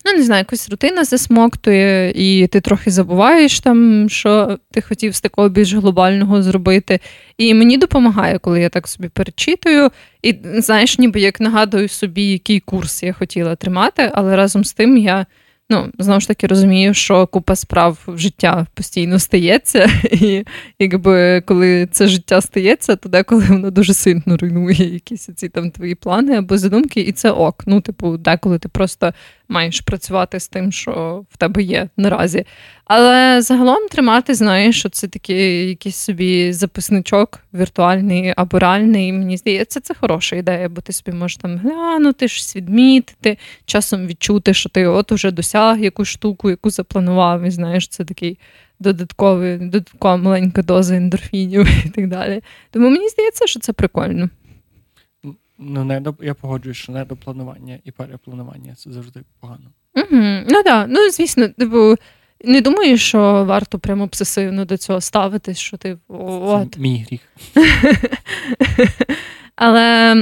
ну, не знаю, якась рутина засмоктує, і ти трохи забуваєш там, що ти хотів з такого більш глобального зробити. І мені допомагає, коли я так собі перечитую, і знаєш, ніби як нагадую собі, який курс я хотіла тримати, але разом з тим я. Ну, знову ж таки, розумію, що купа справ в життя постійно стається, (laughs) і якби коли це життя стається, то деколи воно дуже сильно руйнує якісь ці там твої плани або задумки, і це ок. Ну, типу, деколи ти просто маєш працювати з тим, що в тебе є наразі. Але загалом тримати, знаєш, що це такий якийсь собі записничок віртуальний або реальний. Мені здається, це хороша ідея, бо ти собі можеш там глянути, щось відмітити, часом відчути, що ти от уже досяг якусь штуку, яку запланував, і знаєш, це такий додатковий, додаткова маленька доза ендорфінів (laughs) і так далі. Тому мені здається, що це прикольно. Ну, не до я погоджуюсь, що не до і перепланування це завжди погано. Угу. Ну так, ну звісно, типу, не думаю, що варто прямо обсесивно до цього ставитись, що ти от. Це мій гріх. (laughs) Але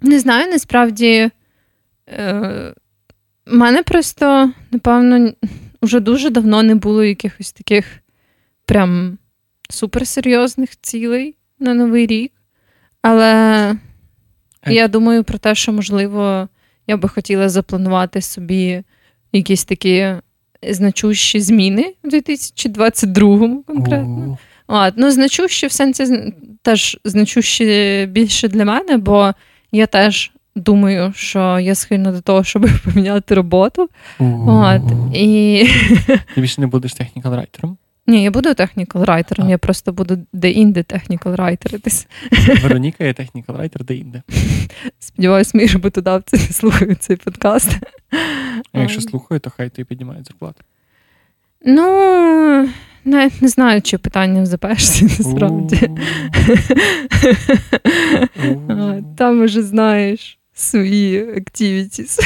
не знаю, насправді е, мене просто, напевно, вже дуже давно не було якихось таких прям суперсерйозних цілей на Новий рік. Але І я думаю про те, що, можливо, я би хотіла запланувати собі якісь такі значущі зміни у 2022 конкретно. А, ну, значущі в сенсі теж значущі більше для мене, бо я теж думаю, що я схильна до того, щоб (laughs) поміняти роботу. От, і... Ти більше не будеш технікал-райтером? Ні, я буду технікал райтером, я просто буду де-інде технікал райтеритись. Вероніка є технікал райтер де-інде. (laughs) Сподіваюсь, мої роботодавці слухають цей подкаст. А якщо слухають, то хай тобі піднімають зарплату. Ну, навіть не знаю, чи питання в ЗПшці насправді. Там уже знаєш свої активітіс.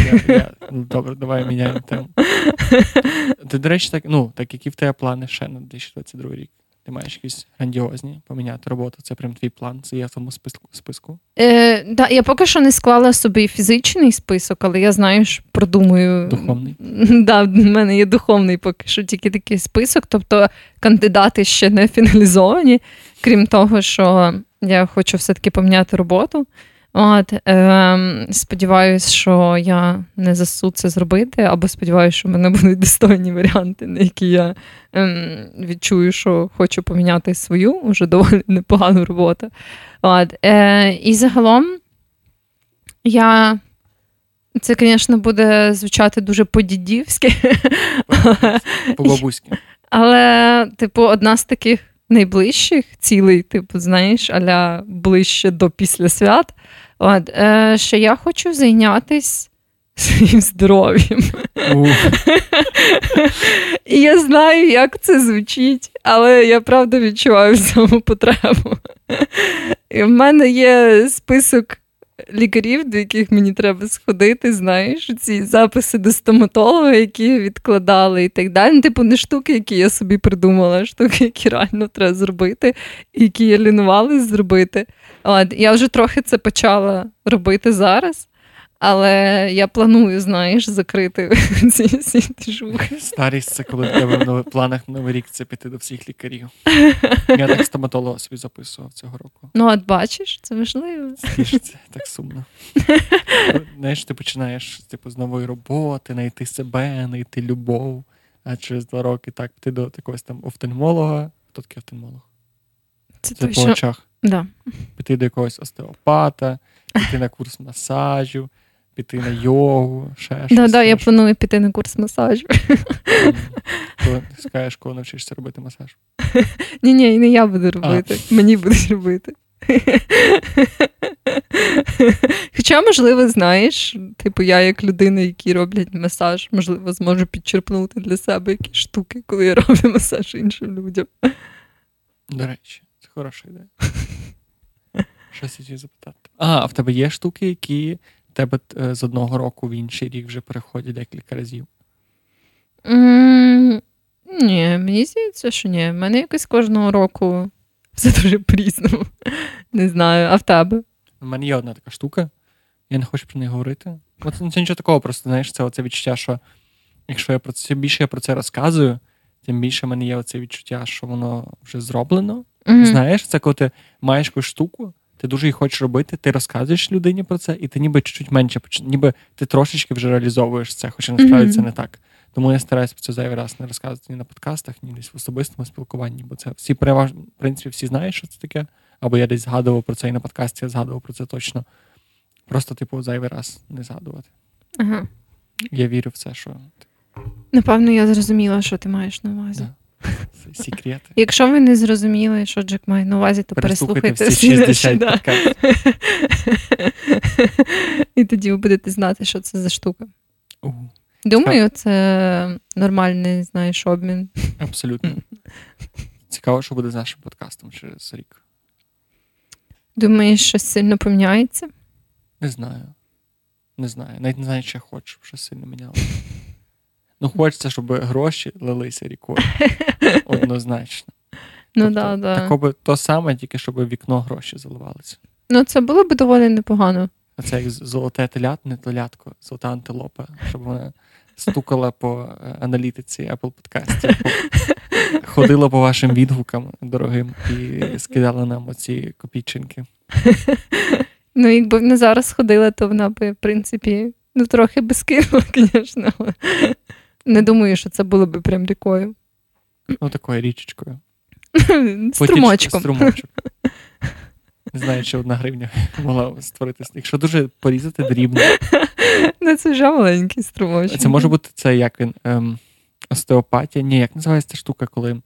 Добре, давай міняємо тему. (laughs) Ти, до речі, так, ну, так які в тебе плани ще на 2022 рік? Ти маєш якісь грандіозні поміняти роботу? Це прям твій план, це є в тому списку? Е, да, Я поки що не склала собі фізичний список, але я знаю, що продумую. Духовний? (laughs) Да, в мене є духовний поки що тільки такий список. Тобто кандидати ще не фіналізовані, крім того, що я хочу все-таки поміняти роботу. От, е, Сподіваюсь, що я не засу це зробити, або сподіваюся, що в мене (laughs) будуть достойні варіанти, на які я е, відчую, що хочу поміняти свою вже доволі (laughs) непогану роботу. От, е, І загалом я. Це, звісно, буде звучати дуже по-дідівськи. (laughs) По-бабуськи. Але, типу, одна з таких найближчих цілей, типу, знаєш, аля ближче до після свят. От, е, Що я хочу зайнятися своїм здоров'ям. І я знаю, як це звучить, але я правда відчуваю в цьому потребу. І в мене є список лікарів, до яких мені треба сходити, знаєш, ці записи до стоматолога, які відкладали і так далі. Ну, типу, не штуки, які я собі придумала, а штуки, які реально треба зробити, які я лінувалась зробити. От, Я вже трохи це почала робити зараз. Але я планую, знаєш, закрити (laughs) ці всі тижухи. Старість це коли в тебе в планах новий рік це піти до всіх лікарів. Я так стоматолога собі записував цього року. Ну, от бачиш, це важливо. Це так сумно. Знаєш, ти починаєш типу, з нової роботи, знайти себе, знайти любов. А через два роки так піти до якогось там офтальмолога. Хто такий офтальмолог? Це, це по очах. Да. Піти до якогось остеопата, піти на курс масажу піти на йогу, ще щось. Да, да, я планую піти на курс масажу. Коли ти скажеш, коли навчишся робити масаж? (laughs) Ні, ні, не я буду робити, а. мені будуть робити. (laughs) Хоча, можливо, знаєш, типу, я як людина, які роблять масаж, можливо, зможу підчерпнути для себе якісь штуки, коли я роблю масаж іншим людям. До речі, це хороша ідея. (laughs) Щось хотів запитати. А в тебе є штуки, які тебе е, з одного року в інший рік вже переходять декілька разів? Mm, ні, мені здається, що ні. У мене якось кожного року (laughs) все дуже по-різному. Не знаю, а в тебе? У мене є одна така штука, я не хочу про неї говорити. Це, це нічого такого, просто знаєш, це оце відчуття, що якщо я про це більше я про це розказую, тим більше в мене є оце відчуття, що воно вже зроблено. Mm-hmm. Знаєш, це коли ти маєш якусь штуку, ти дуже її хочеш робити, ти розказуєш людині про це, і ти ніби чуть-чуть менше ніби ти трошечки вже реалізовуєш це, хоча насправді mm-hmm. це не так. Тому я стараюся про це зайвий раз не розказувати ні на подкастах, ні десь в особистому спілкуванні, бо це всі переважно, в принципі, всі знають, що це таке. Або я десь згадував про це і на подкасті я згадував про це точно. Просто, типу, зайвий раз не згадувати. Ага. Я вірю в це, що. Напевно, я зрозуміла, що ти маєш на увазі. Да. Секрети. Якщо ви не зрозуміли, що Джек має на увазі, то переслухайте всі 60 да. (laughs) І тоді ви будете знати, що це за штука. Uh. Думаю, це нормальний, знаєш, обмін. Абсолютно. Цікаво, що буде з нашим подкастом через рік. Думаєш, щось сильно поміняється? Не знаю. Не знаю. Навіть не знаю, чи я хочу, щоб щось сильно мінялося. (laughs) Ну, хочеться, щоб гроші лилися рікою. (laughs) Однозначно. Ну, тобто, да, да. Тако то саме, тільки щоб вікно гроші заливалися. Ну, це було б доволі непогано. А це як золоте телят, не телятко, золота антилопа, щоб вона стукала по е, аналітиці Apple подкастів, (laughs) ходила по вашим відгукам дорогим і скидала нам оці копійчинки. (laughs) Ну, якби вона зараз ходила, то вона би, в принципі, ну, трохи би скинула, звісно. Не думаю, що це було би прям рікою. Ну, такою річечкою. (laughs) Струмочком. Струмочок. Не знаю, чи одна гривня (laughs) могла створити. Якщо дуже порізати дрібно. (laughs) Ну, це вже маленький струмочок. Це може бути це як він. Ем, остеопатія. Ні, як називається ця штука, коли.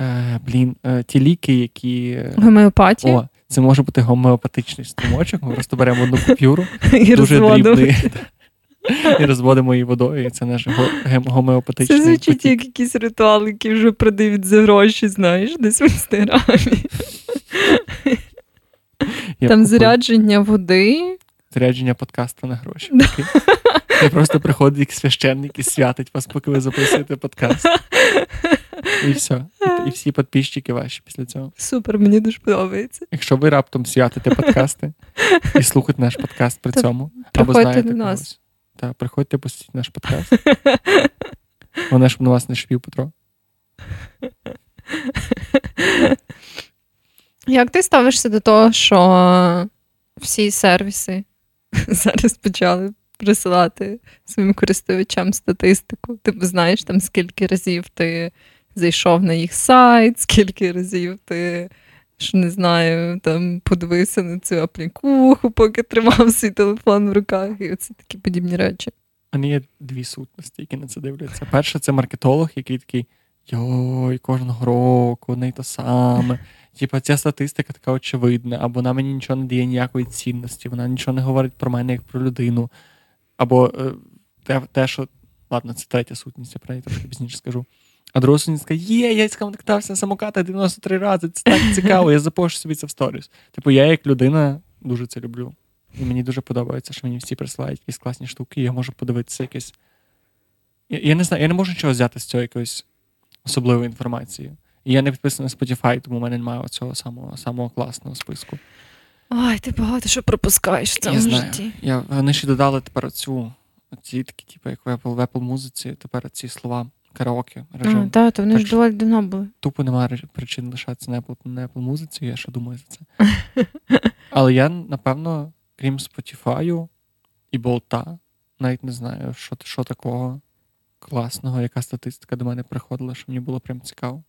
Е, блін, е, ті ліки, які. Е, Гомеопатія? О, це може бути гомеопатичний струмочок. Ми просто беремо одну купюру, і дуже дрібний. І розводимо її водою, і це наш гомеопатичний. Це звучить як якісь ритуали, які вже продають за гроші, знаєш, десь в інстаграмі. Там зарядження води. Зарядження подкасту на гроші. Це просто приходить як священник і святить вас, поки ви записуєте подкаст. І все. І, і всі підписчики ваші після цього. Супер, мені дуже подобається. Якщо ви раптом святите подкасти і слухаєте наш подкаст при цьому, або знаєте до нас. когось, та, приходьте посіть наш подкаст. (laughs) Вона ж на вас не швів, Петро. Як ти ставишся до того, що всі сервіси (laughs) зараз почали присилати своїм користувачам статистику? Ти знаєш, там скільки разів ти зайшов на їх сайт, скільки разів ти. Що не знаю, там подивився на цю аплікуху, поки тримав свій телефон в руках, і оці такі подібні речі. У мене є дві сутності, які на це дивляться. Перше, це маркетолог, який такий йой, кожного року, не те саме. Типа, ця статистика така очевидна, або вона мені нічого не дає ніякої цінності, вона нічого не говорить про мене як про людину. Або е, те, те що. Ладно, це третя сутність, я про неї трошки пізніше скажу. А друга сутність є, я сконтактувався на самоката 93 рази, це так цікаво, я запошу собі це в сторіс. Типу, я як людина дуже це люблю. І мені дуже подобається, що мені всі присилають якісь класні штуки, і я можу подивитися якесь. Я, я не знаю, я не можу нічого взяти з цього якоїсь особливої інформації. І я не підписаний на Spotify, тому в мене немає цього самого самого класного списку. Ой, ти багато що пропускаєш в цьому я знаю. житті. Я, Вони ще додали тепер оцю, оці такі, типу, як в Apple, в Apple музиці, тепер ці слова караоке режим. А, так, то вони так, ж доволі давно були. Тупо немає причин лишатися на Apple, на Apple музиці, я що думаю за це. (laughs) Але я, напевно, крім Spotify і болта, навіть не знаю, що що такого класного, яка статистика до мене приходила, що мені було прям цікаво.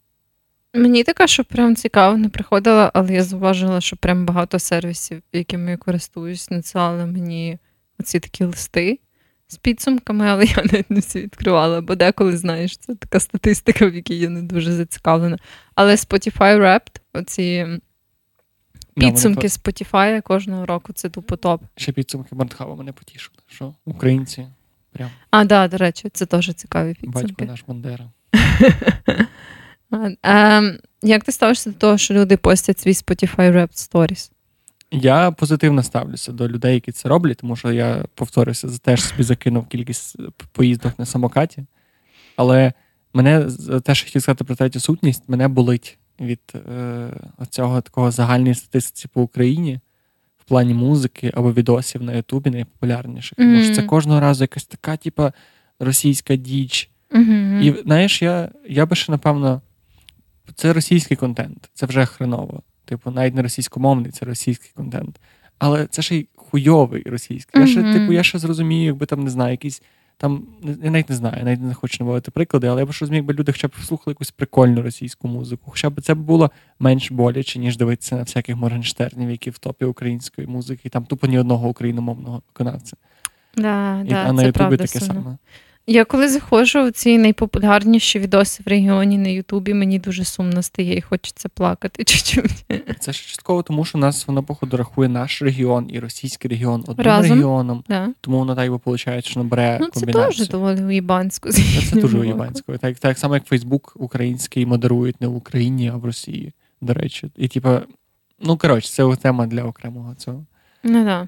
Мені така, що прям цікаво не приходила, але я зауважила, що прям багато сервісів, якими я користуюсь, надсилали мені оці такі листи з підсумками, але я навіть не всі відкривала, бо деколи, знаєш, це така статистика, в якій я не дуже зацікавлена. Але Spotify Wrapped, оці підсумки Spotify кожного року це тупо топ. Ще підсумки Бандхава мене потішили, що українці прям. А, да, до речі, це теж цікаві підсумки. Батько наш Бандера. (laughs) Ем, Як ти ставишся до того, що люди постять свій Spotify Wrapped Stories? Я позитивно ставлюся до людей, які це роблять, тому що я повторюся, теж собі закинув кількість поїздок на самокаті. Але мене те, що хотів сказати про третю сутність, мене болить від е, цього такого загальної статистики по Україні в плані музики або відосів на Ютубі найпопулярніших. Тому що це кожного разу якась така, типа, російська діч. Mm-hmm. І знаєш, я я би ще напевно. Це російський контент, це вже хреново. Типу, навіть не російськомовний, це російський контент. Але це ще й хуйовий російський. Mm-hmm. Я ще, типу, я ще зрозумію, якби там не знаю, якісь там, я навіть не знаю, навіть не хочу наводити приклади, але я б що зміг би люди хоча б слухали якусь прикольну російську музику. Хоча б це було менш боляче, ніж дивитися на всяких Моргенштернів, які в топі української музики, і там тупо ні одного україномовного виконавця. Да, і, да, а на Ютубі таке саме. Я коли заходжу в ці найпопулярніші відоси в регіоні на Ютубі, мені дуже сумно стає і хочеться плакати (laughs) чуть-чуть. Це ж частково, тому що нас воно, походу, рахує наш регіон і російський регіон одним Разом. регіоном. Да. Тому воно так би виходить, що набере ну, комбінацію. Це теж доволі уїбансько. Це дуже уїбансько. Так, так само, як Фейсбук український модерують не в Україні, а в Росії, до речі. І типа, ну коротше, це тема для окремого цього. Ну да.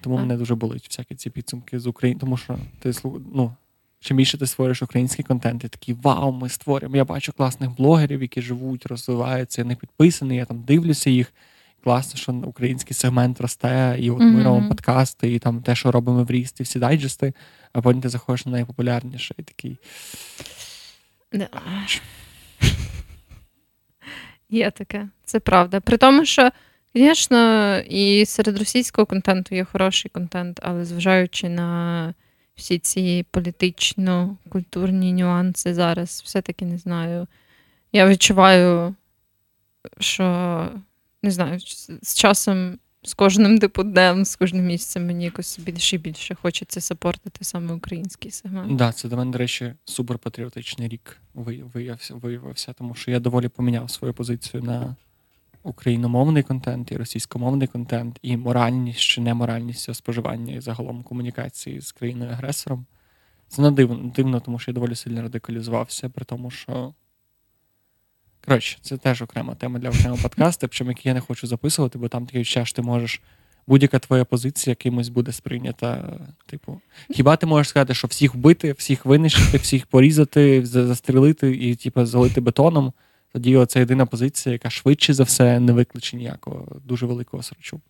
Тому а. мене дуже болить всякі ці підсумки з України, тому що ти ну, Чим більше ти створюєш український контент, ти такий вау, ми створюємо. Я бачу класних блогерів, які живуть, розвиваються, я не підписаний, я там дивлюся їх. Класно, що український сегмент росте, і от mm-hmm. ми робимо подкасти, і там те, що робимо в ріст, і всі дайджести, а потім ти заходиш на найпопулярніше і такий. Yeah. Є таке, це правда. При тому, що Звісно, і серед російського контенту є хороший контент, але зважаючи на всі ці політично-культурні нюанси зараз, все-таки не знаю. Я відчуваю, що не знаю, з часом, з кожним днем, з кожним місцем мені якось більше і більше хочеться сапортити саме український сегмент. Так, да, це до мене, до речі, суперпатріотичний рік виявився, виявився, тому що я доволі поміняв свою позицію на україномовний контент, і російськомовний контент, і моральність чи неморальність споживання і загалом комунікації з країною-агресором. Це не дивно, дивно, тому що я доволі сильно радикалізувався, при тому, що. Коротше, це теж окрема тема для окремого подкасту, причому який я не хочу записувати, бо там відчуття, що ти можеш. Будь-яка твоя позиція якимось буде сприйнята. Типу, хіба ти можеш сказати, що всіх вбити, всіх винищити, всіх порізати, застрелити і типу, залити бетоном? Тоді це єдина позиція, яка швидше за все не викличе ніякого дуже великого срачу.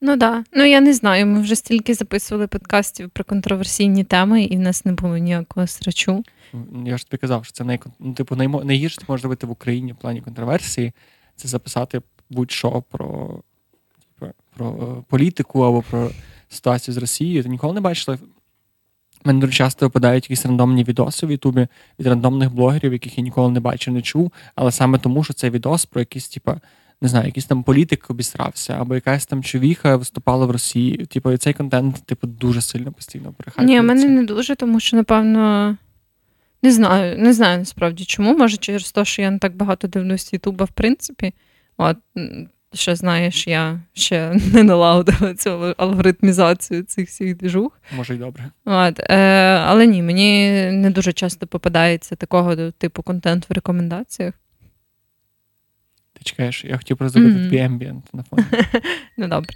Ну так. Ну я не знаю. Ми вже стільки записували подкастів про контроверсійні теми, і в нас не було ніякого срачу. Я ж тобі казав, що це най... ну, типу, найгірше ти можеш робити в Україні в плані контроверсії, це записати будь-що про типу, про е, політику або про ситуацію з Росією. Ти ніколи не бачила мене дуже часто випадають якісь рандомні відоси в Ютубі від рандомних блогерів, яких я ніколи не бачив, не чув. Але саме тому, що це відос про якийсь, типа, не знаю, якийсь там політик обісрався, або якась там човіха виступала в Росії. Типу, і цей контент, типу, дуже сильно постійно перехайпується. Ні, в мене не дуже, тому що, напевно. Не знаю, не знаю насправді чому. Може, через те, що я не так багато дивлюсь Ютуба, в принципі. От Ще знаєш, я ще (laughs) не налагодила цю алгоритмізацію цих всіх двіжух. Може й добре. От, е, Але ні, мені не дуже часто попадається такого типу контент в рекомендаціях. Ти чекаєш, я хотів зробити mm-hmm. ambient на фоні. (laughs) Ну, добре.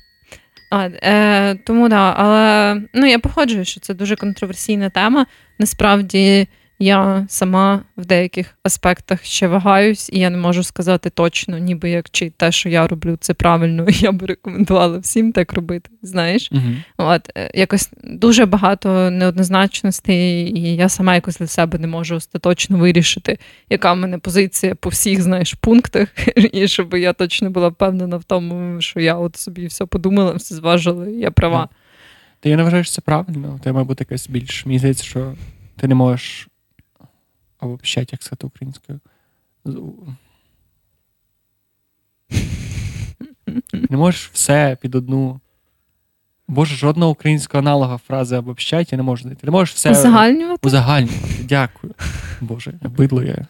От, е, Тому да, але ну, я погоджую, що це дуже контроверсійна тема. Насправді. Я сама в деяких аспектах ще вагаюсь, і я не можу сказати точно, ніби як чи те, що я роблю, це правильно, і (laughs) я би рекомендувала всім так робити. Знаєш, uh от е, якось дуже багато неоднозначностей, і я сама якось для себе не можу остаточно вирішити, яка в мене позиція по всіх знаєш пунктах, (laughs) і щоб я точно була впевнена в тому, що я от собі все подумала, все зважила, і я права. Та я не вважаю, що це правильно. Ти має бути якась більш мені здається, що ти не можеш або пщать, як сказати українською. Не можеш все під одну. Боже, жодного українського аналога фрази обобщать я не можу знайти. Не можеш все узагальнювати. Узагальнювати. Дякую. Боже, бидло я.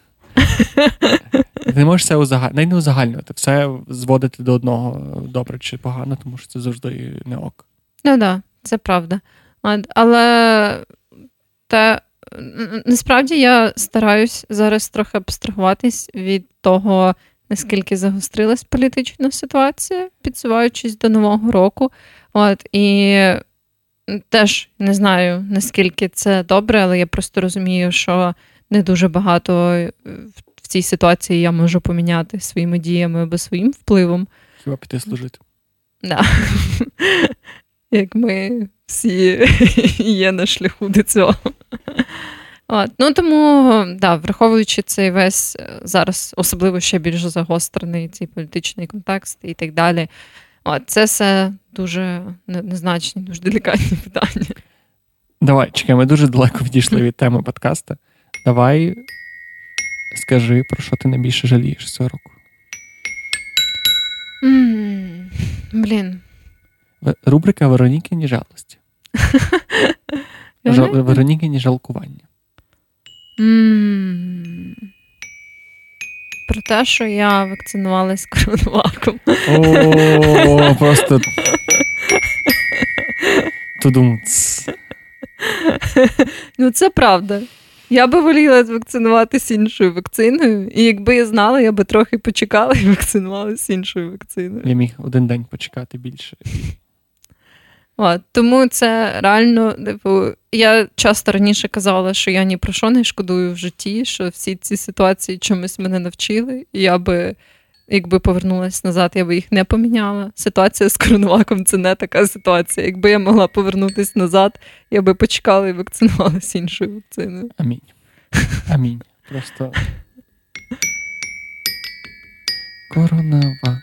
Ти не можеш все узагальнювати. Не узагальнювати, все зводити до одного добре чи погано, тому що це завжди не ок. Ну так, да, це правда. Але те, насправді я стараюсь зараз трохи абстрагуватись від того, наскільки загострилась політична ситуація, підсуваючись до Нового року. От, І теж не знаю, наскільки це добре, але я просто розумію, що не дуже багато в цій ситуації я можу поміняти своїми діями або своїм впливом. Хіба піти служити? Да. (laughs) Як ми всі (laughs) є на шляху до цього. От. Ну Тому, да, враховуючи цей весь е, зараз, особливо ще більш загострений цей політичний контекст і так далі. От, Це все дуже незначні, дуже делікатні (laughs) питання. Давай, чекай, ми дуже далеко відійшли (laughs) від теми подкасту. Давай скажи, про що ти найбільше жалієш цього року. Блін. Рубрика Веронікині жалості. (laughs) Веронікині жалкування. Про те, що я вакцинувалась коронаваком. О, просто. Тудумц. Ну, це правда. Я би воліла вакцинуватися іншою вакциною, і якби я знала, я би трохи почекала і вакцинувалася іншою вакциною. Я міг один день почекати більше. От, Тому це реально, типу, я часто раніше казала, що я ні про що не шкодую в житті, що всі ці ситуації чомусь мене навчили, і я би, якби повернулася назад, я би їх не поміняла. Ситуація з коронаваком це не така ситуація. Якби я могла повернутися назад, я би почекала і вакцинувалася іншою вакциною. Амінь. Амінь. Просто. (laughs) Коронавак.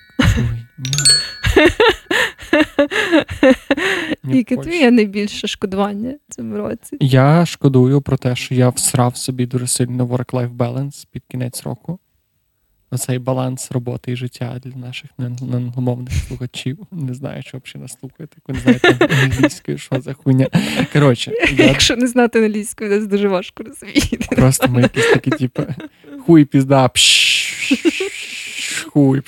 Яке твоє найбільше шкодування в цьому році? Я шкодую про те, що я всрав собі дуже сильно work-life balance під кінець року. Оцей баланс роботи і життя для наших неангломовних слухачів. Не знаю, що взагалі нас слухаєте, як ви не знаєте англійською, що за хуйня. Коротше, (laughs) я... Якщо не знати англійською, це дуже важко розуміти. Просто ми якісь такі, типу, хуй пізда, хуй,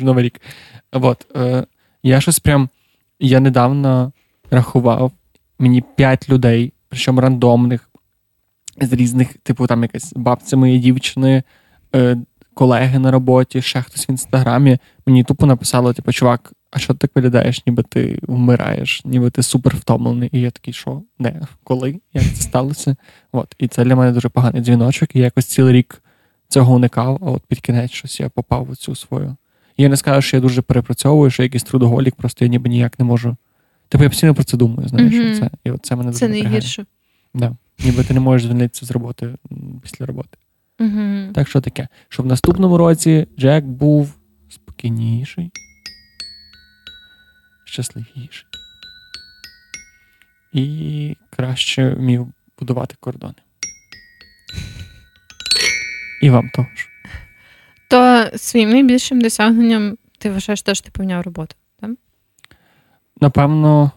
Новий рік. От, е, я щось прям. Я недавно рахував мені п'ять людей, причому рандомних, з різних, типу, там якась бабця моєї дівчини, е, колеги на роботі, ще хтось в інстаграмі. Мені тупо написали, типу, чувак, а що ти так виглядаєш, ніби ти вмираєш, ніби ти супер втомлений. І я такий, що? Де? Коли? Як це сталося? От. І це для мене дуже поганий дзвіночок. І я якось цілий рік цього уникав, а от під кінець щось я попав у цю свою. Я не скажу, що я дуже перепрацьовую, що якийсь трудоголік, просто я ніби ніяк не можу. Типу я постійно про це думаю, знаєш, mm-hmm. це. І от це мене Це найгірше. Да. Ніби ти не можеш звільнитися з роботи після роботи. Mm-hmm. Так що таке? Щоб в наступному році Джек був спокійніший, щасливіший і краще вмів будувати кордони. І вам ж. То своїм найбільшим досягненням ти вважаєш те, що ти поміняв роботу, так? Напевно,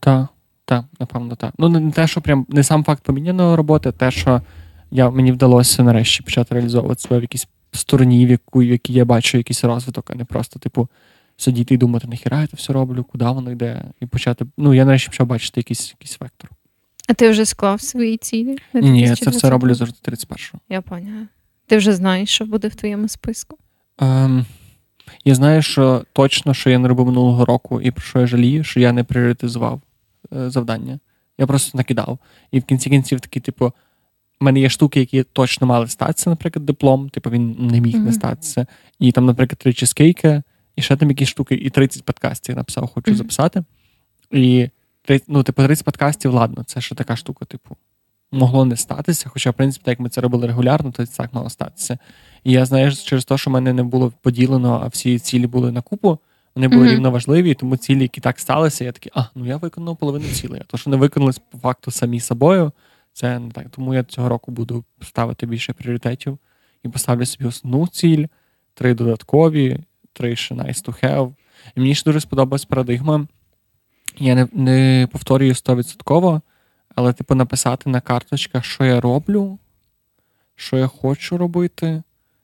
так. Так, напевно, так. Ну, не те, що прям не сам факт поміняної роботи, а те, що я, мені вдалося нарешті почати реалізовувати себе в якійсь стороні, в яку, в якій я бачу якийсь розвиток, а не просто, типу, сидіти і думати, нахіра я це все роблю, куди воно йде, і почати. Ну, я нарешті почав бачити якийсь якийсь вектор. А ти вже склав свої цілі? Ні, я це все роблю завжди 31-го. Я поняла. Ти вже знаєш, що буде в твоєму списку? Ем, Я знаю, що точно, що я не робив минулого року, і про що я жалію, що я не пріоритизував е, завдання. Я просто накидав. І в кінці кінців такі, типу, в мене є штуки, які точно мали статися, наприклад, диплом, типу він не міг mm-hmm. не статися. І там, наприклад, три чизкейки, і ще там якісь штуки, і 30 подкастів я написав, хочу mm-hmm. записати. І ну, типу, 30 подкастів, ладно, це ще така штука, типу могло не статися. Хоча, в принципі, так як ми це робили регулярно, то це так мало статися. І я знаю, що через те, що в мене не було поділено, а всі цілі були на купу, вони були mm-hmm. рівно важливі, тому цілі, які так сталися, я такий, а, ну я виконав половину цілей. А то, що не виконалися по факту самі собою, це не так. Тому я цього року буду ставити більше пріоритетів і поставлю собі основну ціль, три додаткові, три ще nice to have. І мені ще дуже сподобалась парадигма. Я не не повторюю стовідсотково, але, типу, написати на карточках, що я роблю, що я хочу робити,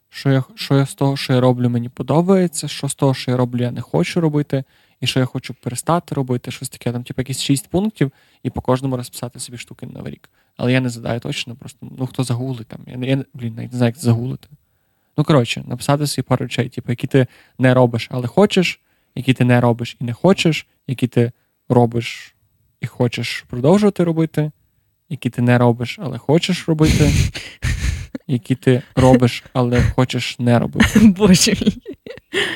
що я що я з того, що я роблю, мені подобається, що з того, що я роблю, я не хочу робити, і що я хочу перестати робити, щось таке. Там, типу, якісь шість пунктів, і по кожному розписати собі штуки на рік. Але я не задаю точно, просто ну хто загулить там. Я, я блін, навіть не знаю, як загулити. Ну, коротше, написати собі пару речей, типу, які ти не робиш, але хочеш, які ти не робиш і не хочеш, які ти робиш і хочеш продовжувати робити, які ти не робиш, але хочеш робити, (laughs) які ти робиш, але хочеш не робити. (laughs) Боже мій.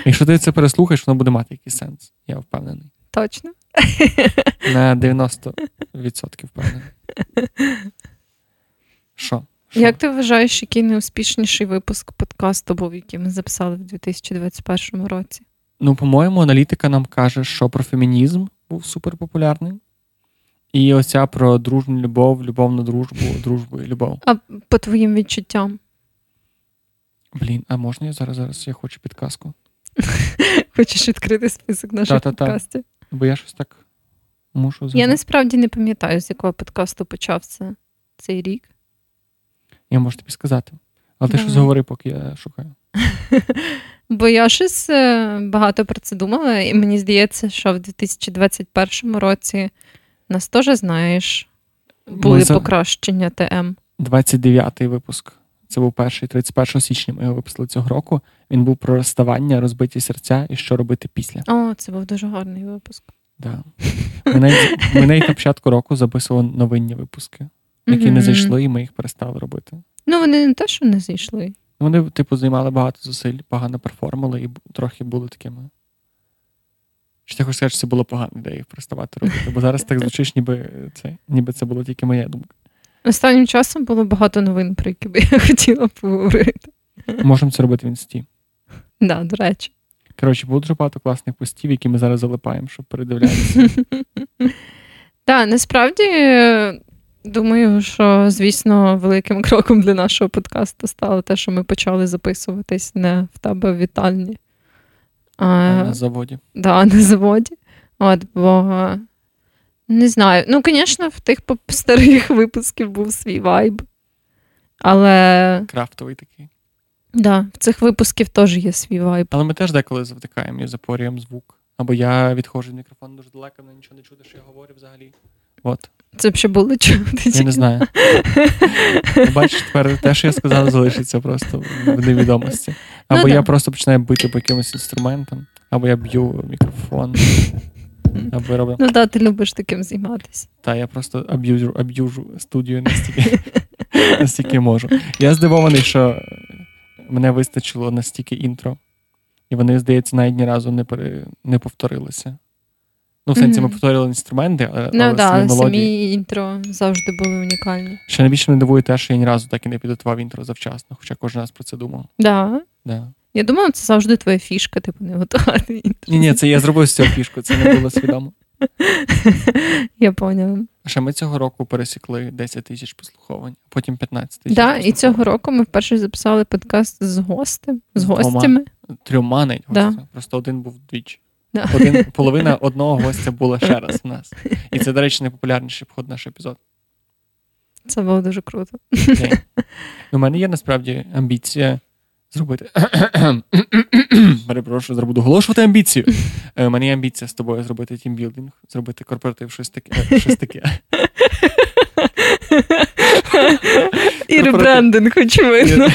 Якщо ти це переслухаєш, воно буде мати якийсь сенс, я впевнений. Точно? На 90% впевнений. Що? Як ти вважаєш, який найуспішніший випуск подкасту був, який ми записали в 2021 році? Ну, по-моєму, аналітика нам каже, що про фемінізм був суперпопулярний. І оця про дружню любов, любов на дружбу, дружбу і любов. А по твоїм відчуттям? Блін, а можна я зараз зараз я хочу підказку? (laughs) Хочеш відкрити список наших подкастів? Бо я щось так мушу згадати. Я насправді не пам'ятаю, з якого подкасту почався цей рік. Я можу тобі сказати. Але ти щось говори, поки я шукаю. (laughs) Бо я щось е, багато про це думала, і мені здається, що в 2021 році нас теж знаєш, були за... покращення ТМ. 29-й випуск. Це був перший 31 січня. Ми його випустили цього року. Він був про розставання, розбиті серця і що робити після. О, це був дуже гарний випуск. Да. Ми навіть, ми навіть на початку року записували новинні випуски, які mm-hmm. не зайшли, і ми їх перестали робити. Ну, вони не те, що не зайшли. Вони, типу, займали багато зусиль, погано перформили і трохи були такими чи ти хочеш сказати, що це було погана ідея їх переставати робити? Бо зараз так звучиш, ніби це ніби це було тільки моя думка. Останнім часом було багато новин, про які би (laughs) я хотіла поговорити. Можемо це робити в інсті. Да, до речі. Коротше, було дуже багато класних постів, які ми зараз залипаємо, щоб передивлятися. (laughs) Так, насправді думаю, що, звісно, великим кроком для нашого подкасту стало те, що ми почали записуватись не в тебе в вітальні, а на заводі. Да, (laughs) на заводі. От, бо не знаю. Ну, звісно, в тих (laughs) старих випусків був свій вайб. Але. Крафтовий такий. Да, в цих випусків теж є свій вайб. Але ми теж деколи завтикаємо і запорюємо звук. Або я відходжу від мікрофону дуже далеко, мене нічого не чути, що я говорю взагалі. От. Це б ще було чути. Я не знаю. Бачиш, тепер те, що я сказав, залишиться просто в невідомості. Або ну, я да. просто починаю бити по якимось інструментам, або я б'ю мікрофон. Або роблю... Ну так, ти любиш таким займатися. Так, я просто аб'южу, аб'южу студію настільки, (laughs) настільки можу. Я здивований, що мене вистачило настільки інтро, і вони, здається, навіть ні разу не пере... не повторилися. Ну, в сенсі, ми повторювали інструменти, але, ну, але да, самі мелодії. самі інтро завжди були унікальні. Ще найбільше мене дивує те, що я ні разу так і не підготував інтро завчасно, хоча кожен раз про це думав. Да. Да. Я думаю, це завжди твоя фішка, типу, не готувати інтро. Ні, ні, це я зробив з цього фішку, це не було свідомо. (laughs) Я поняла. Ще ми цього року пересікли 10 тисяч послуховань, потім 15 тисяч. Да, і цього року ми вперше записали подкаст з гостем, з гостями. Трьома навіть да. просто один був двічі. Да. Один, (laughs) половина одного гостя була ще раз у нас. І це, до речі, найпопулярніший вход наш епізод. Це було дуже круто. Okay. У мене є насправді амбіція зробити. (coughs) Перепрошую, зараз оголошувати амбіцію. Е, у мене є амбіція з тобою зробити тімбілдинг, зробити корпоратив щось таке. Щось таке. І ребрендинг, очевидно.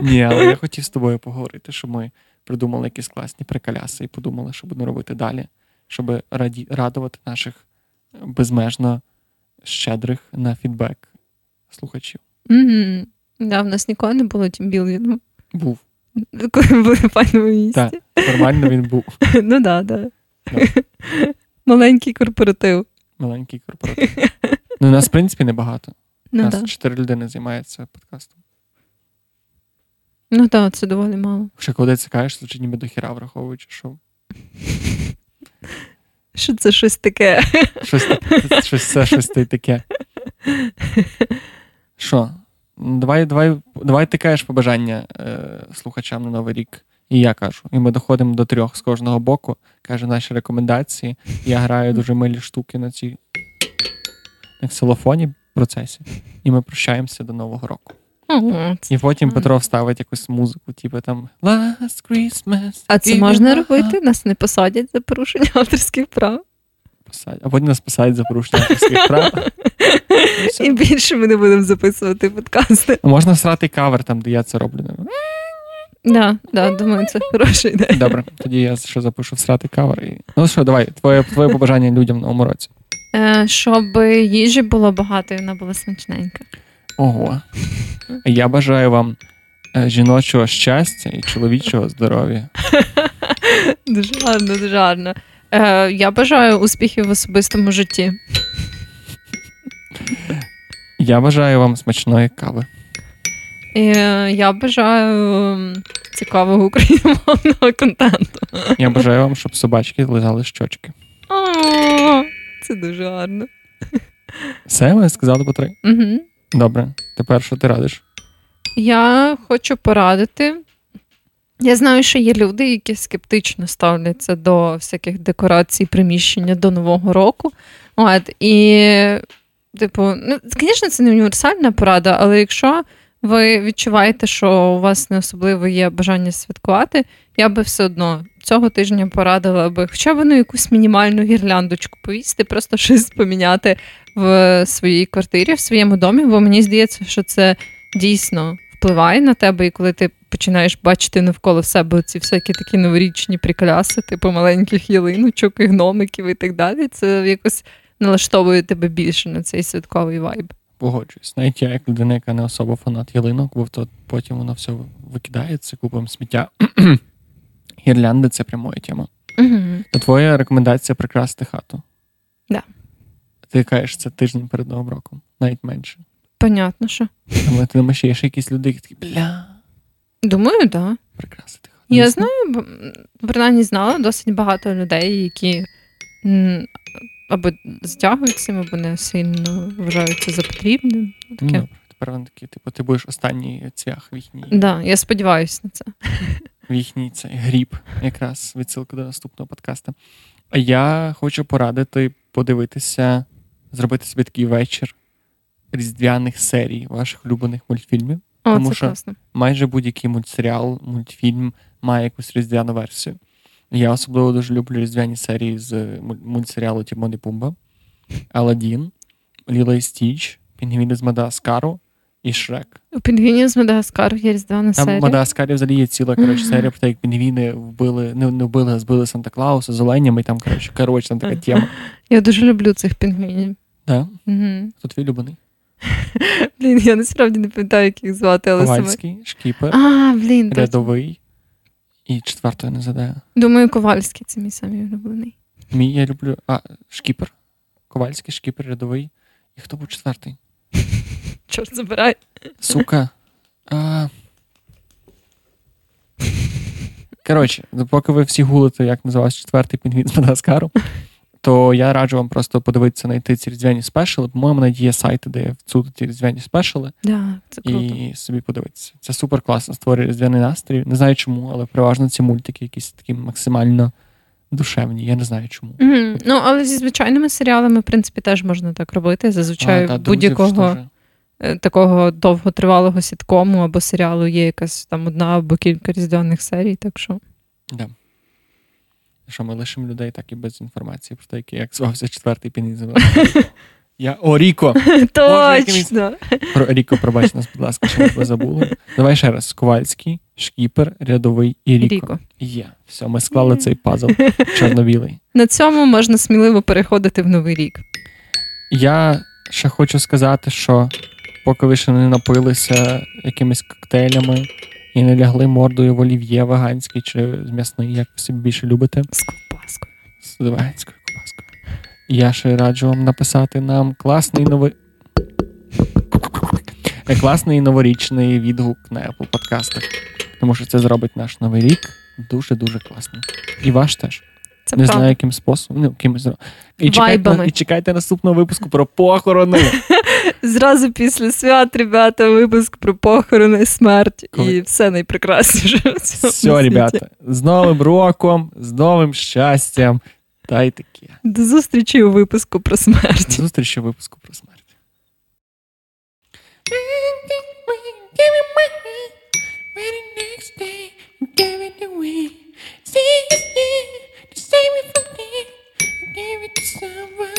Ні, але я хотів з тобою поговорити, що ми придумали якісь класні приколяси і подумали, що будемо робити далі, щоб раді, радувати наших безмежно щедрих на фідбек слухачів. Mm-hmm. Да, в нас ніколи не було тімбілдингу. Був. Коли (laughs) були в паному місці. Так, нормально він був. (laughs) Ну так, так. (laughs) Маленький корпоратив. Маленький корпоратив. Ну, нас, в принципі, небагато. Ну, у нас да. чотири людини займаються подкастом. Ну так, це доволі мало. Ще коли це кажеш, звучить ніби до хіра, враховуючи, що. (laughs) Що це щось таке? Щось щось це щось таке. Що? Давай давай, давай ти кажеш побажання е, слухачам на Новий рік. І я кажу. І ми доходимо до трьох з кожного боку. Каже наші рекомендації. Я граю дуже милі штуки на цій ксилофоні процесі. І ми прощаємося до Нового року. Ого, І потім Петро вставить якусь музику, типу там Last Christmas. А це можна робити? Нас не посадять за порушення авторських прав. Посадять. А потім нас посадять за порушення авторських прав. (laughs) І, більше ми не будемо записувати подкасти. Можна срати кавер там, де я це роблю. Да, да, думаю, це хороша ідея. Добре, тоді я ще запишу всрати кавер. І... Ну що, давай, твоє твоє побажання людям на новому році. Е, Щоб їжі було багато і вона була смачненька. Ого. Я бажаю вам е, жіночого щастя і чоловічого здоров'я. (laughs) Дуже гарно, дуже гарно. Е, Я бажаю успіхів в особистому житті. Я бажаю вам смачної кави. І Я бажаю цікавого україномовного контенту. Я бажаю вам, щоб собачки лизали щочки. О, Це дуже гарно. Все, ми сказали по три? Угу. Добре, тепер що ти радиш? Я хочу порадити. Я знаю, що є люди, які скептично ставляться до всяких декорацій приміщення до Нового року. От, І, типу, ну, звісно, це не універсальна порада, але якщо ви відчуваєте, що у вас не особливо є бажання святкувати, я би все одно цього тижня порадила би хоча б ну, якусь мінімальну гірляндочку повісти, просто щось поміняти в своїй квартирі, в своєму домі, бо мені здається, що це дійсно впливає на тебе, і коли ти починаєш бачити навколо себе ці всякі такі новорічні прикляси, типу маленьких ялиночок, і гномиків і так далі, це якось налаштовує тебе більше на цей святковий вайб. Погоджуюсь. Навіть я, як людина, яка не особа фанат ялинок, бо то потім воно все викидається купом сміття. Гірлянди це прямоя тема. Угу. То твоя рекомендація прикрасти хату. Да. Ти кажеш, це тиждень перед Новим роком, навіть менше. Понятно, що. Але ти думаєш, є ще якісь люди, які такі бля. Думаю, так. Да. Прикрасити хату. Я знаю, бо, принаймні знала досить багато людей, які або стягують цим, або не сильно вважають це за потрібним. Ну, Таке. добре. Тепер вони такі, типу, ти будеш останній цвях в їхній, Да, я сподіваюся на це. В їхній цей гріб, якраз відсилка до наступного подкасту. Я хочу порадити подивитися, зробити собі такий вечір різдвяних серій ваших улюблених мультфільмів. О, Тому це що- класно. майже будь-який мультсеріал, мультфільм має якусь різдвяну версію. Я особливо дуже люблю різдвяні серії з мультсеріалу Тімон і Пумба, Аладдін, Ліла і Стіч, Пінгвіни з Мадагаскару і Шрек. У пінгвінів з Мадагаскару є різдвяна Там в. Мадагаскарі взагалі є ціла коротше, серія про те, як пінгвіни вбили, не, не вбили, а збили Санта Клауса з оленями, і там, коротше, коротше, там така тема. (laughs) Я дуже люблю цих пінгвінів. Да? Угу. Хто твій? (laughs) Блін, я насправді не пам'ятаю, як їх звати, але саме. Ковальський, Шкіпер, А, блін. Рядовий. І четвертого не задаю. Думаю, Ковальський це мій самий улюблений. Мій я люблю. А, Шкіпер. Ковальський, Шкіпер, рядовий. І хто був четвертий? (laughs) Чорт забирай. Сука. А... Коротше, поки ви всі гулите, як називався четвертий пінгвін з Мадагаскару, то я раджу вам просто подивитися, знайти ці різдвяні спешали. По-моєму, навіть є сайти, де всюди ці різдвяні спешали, Да, це круто. і собі подивитися. Це супер класно, створює різдвяний настрій. Не знаю чому, але переважно ці мультики якісь такі максимально душевні. Я не знаю чому. Мгм. Ну, але зі звичайними серіалами, в принципі, теж можна так робити. Зазвичай А, та, в друзів е, такого довготривалого сіткому або серіалу є якась там одна або кілька різдвяних серій, так що. Да. Що ми лишимо людей так і без інформації про те, який як звався четвертий пінізм. (laughs) Я О, Ріко! Точно! Про Ріко, пробач нас, будь ласка, що ми забули. Давай ще раз: Ковальський, Шкіпер, Рядовий і. Ріко. Є. Все, ми склали цей пазл (laughs) чорно-білий. На цьому можна сміливо переходити в новий рік. Я ще хочу сказати, що поки ви ще не напилися якимись коктейлями і не лягли мордою в олів'є веганський чи з м'ясний, як ви собі більше любите. З ковбаскою. з веганською ковбаскою. Я ще раджу вам написати нам класний новий. (laughs) Класний новорічний відгук на Apple подкастах. Тому що це зробить наш новий рік дуже-дуже класно. І ваш теж. Це не правда. знаю, яким способом. Ну, якимось... зро- І чекайте, Вайбами. і чекайте наступного випуску про похорони. (laughs) Зразу після свят, ребята, випуск про похорони, смерть Коли- і все найпрекрасніше. в цьому Все, світі. ребята, з Новим роком, з новим щастям. Та й таке. До зустрічі у випуску про смерть. Зустрічі у випуску про смерть.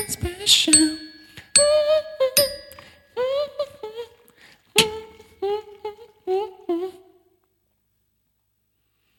Special. Mm-hmm. (laughs)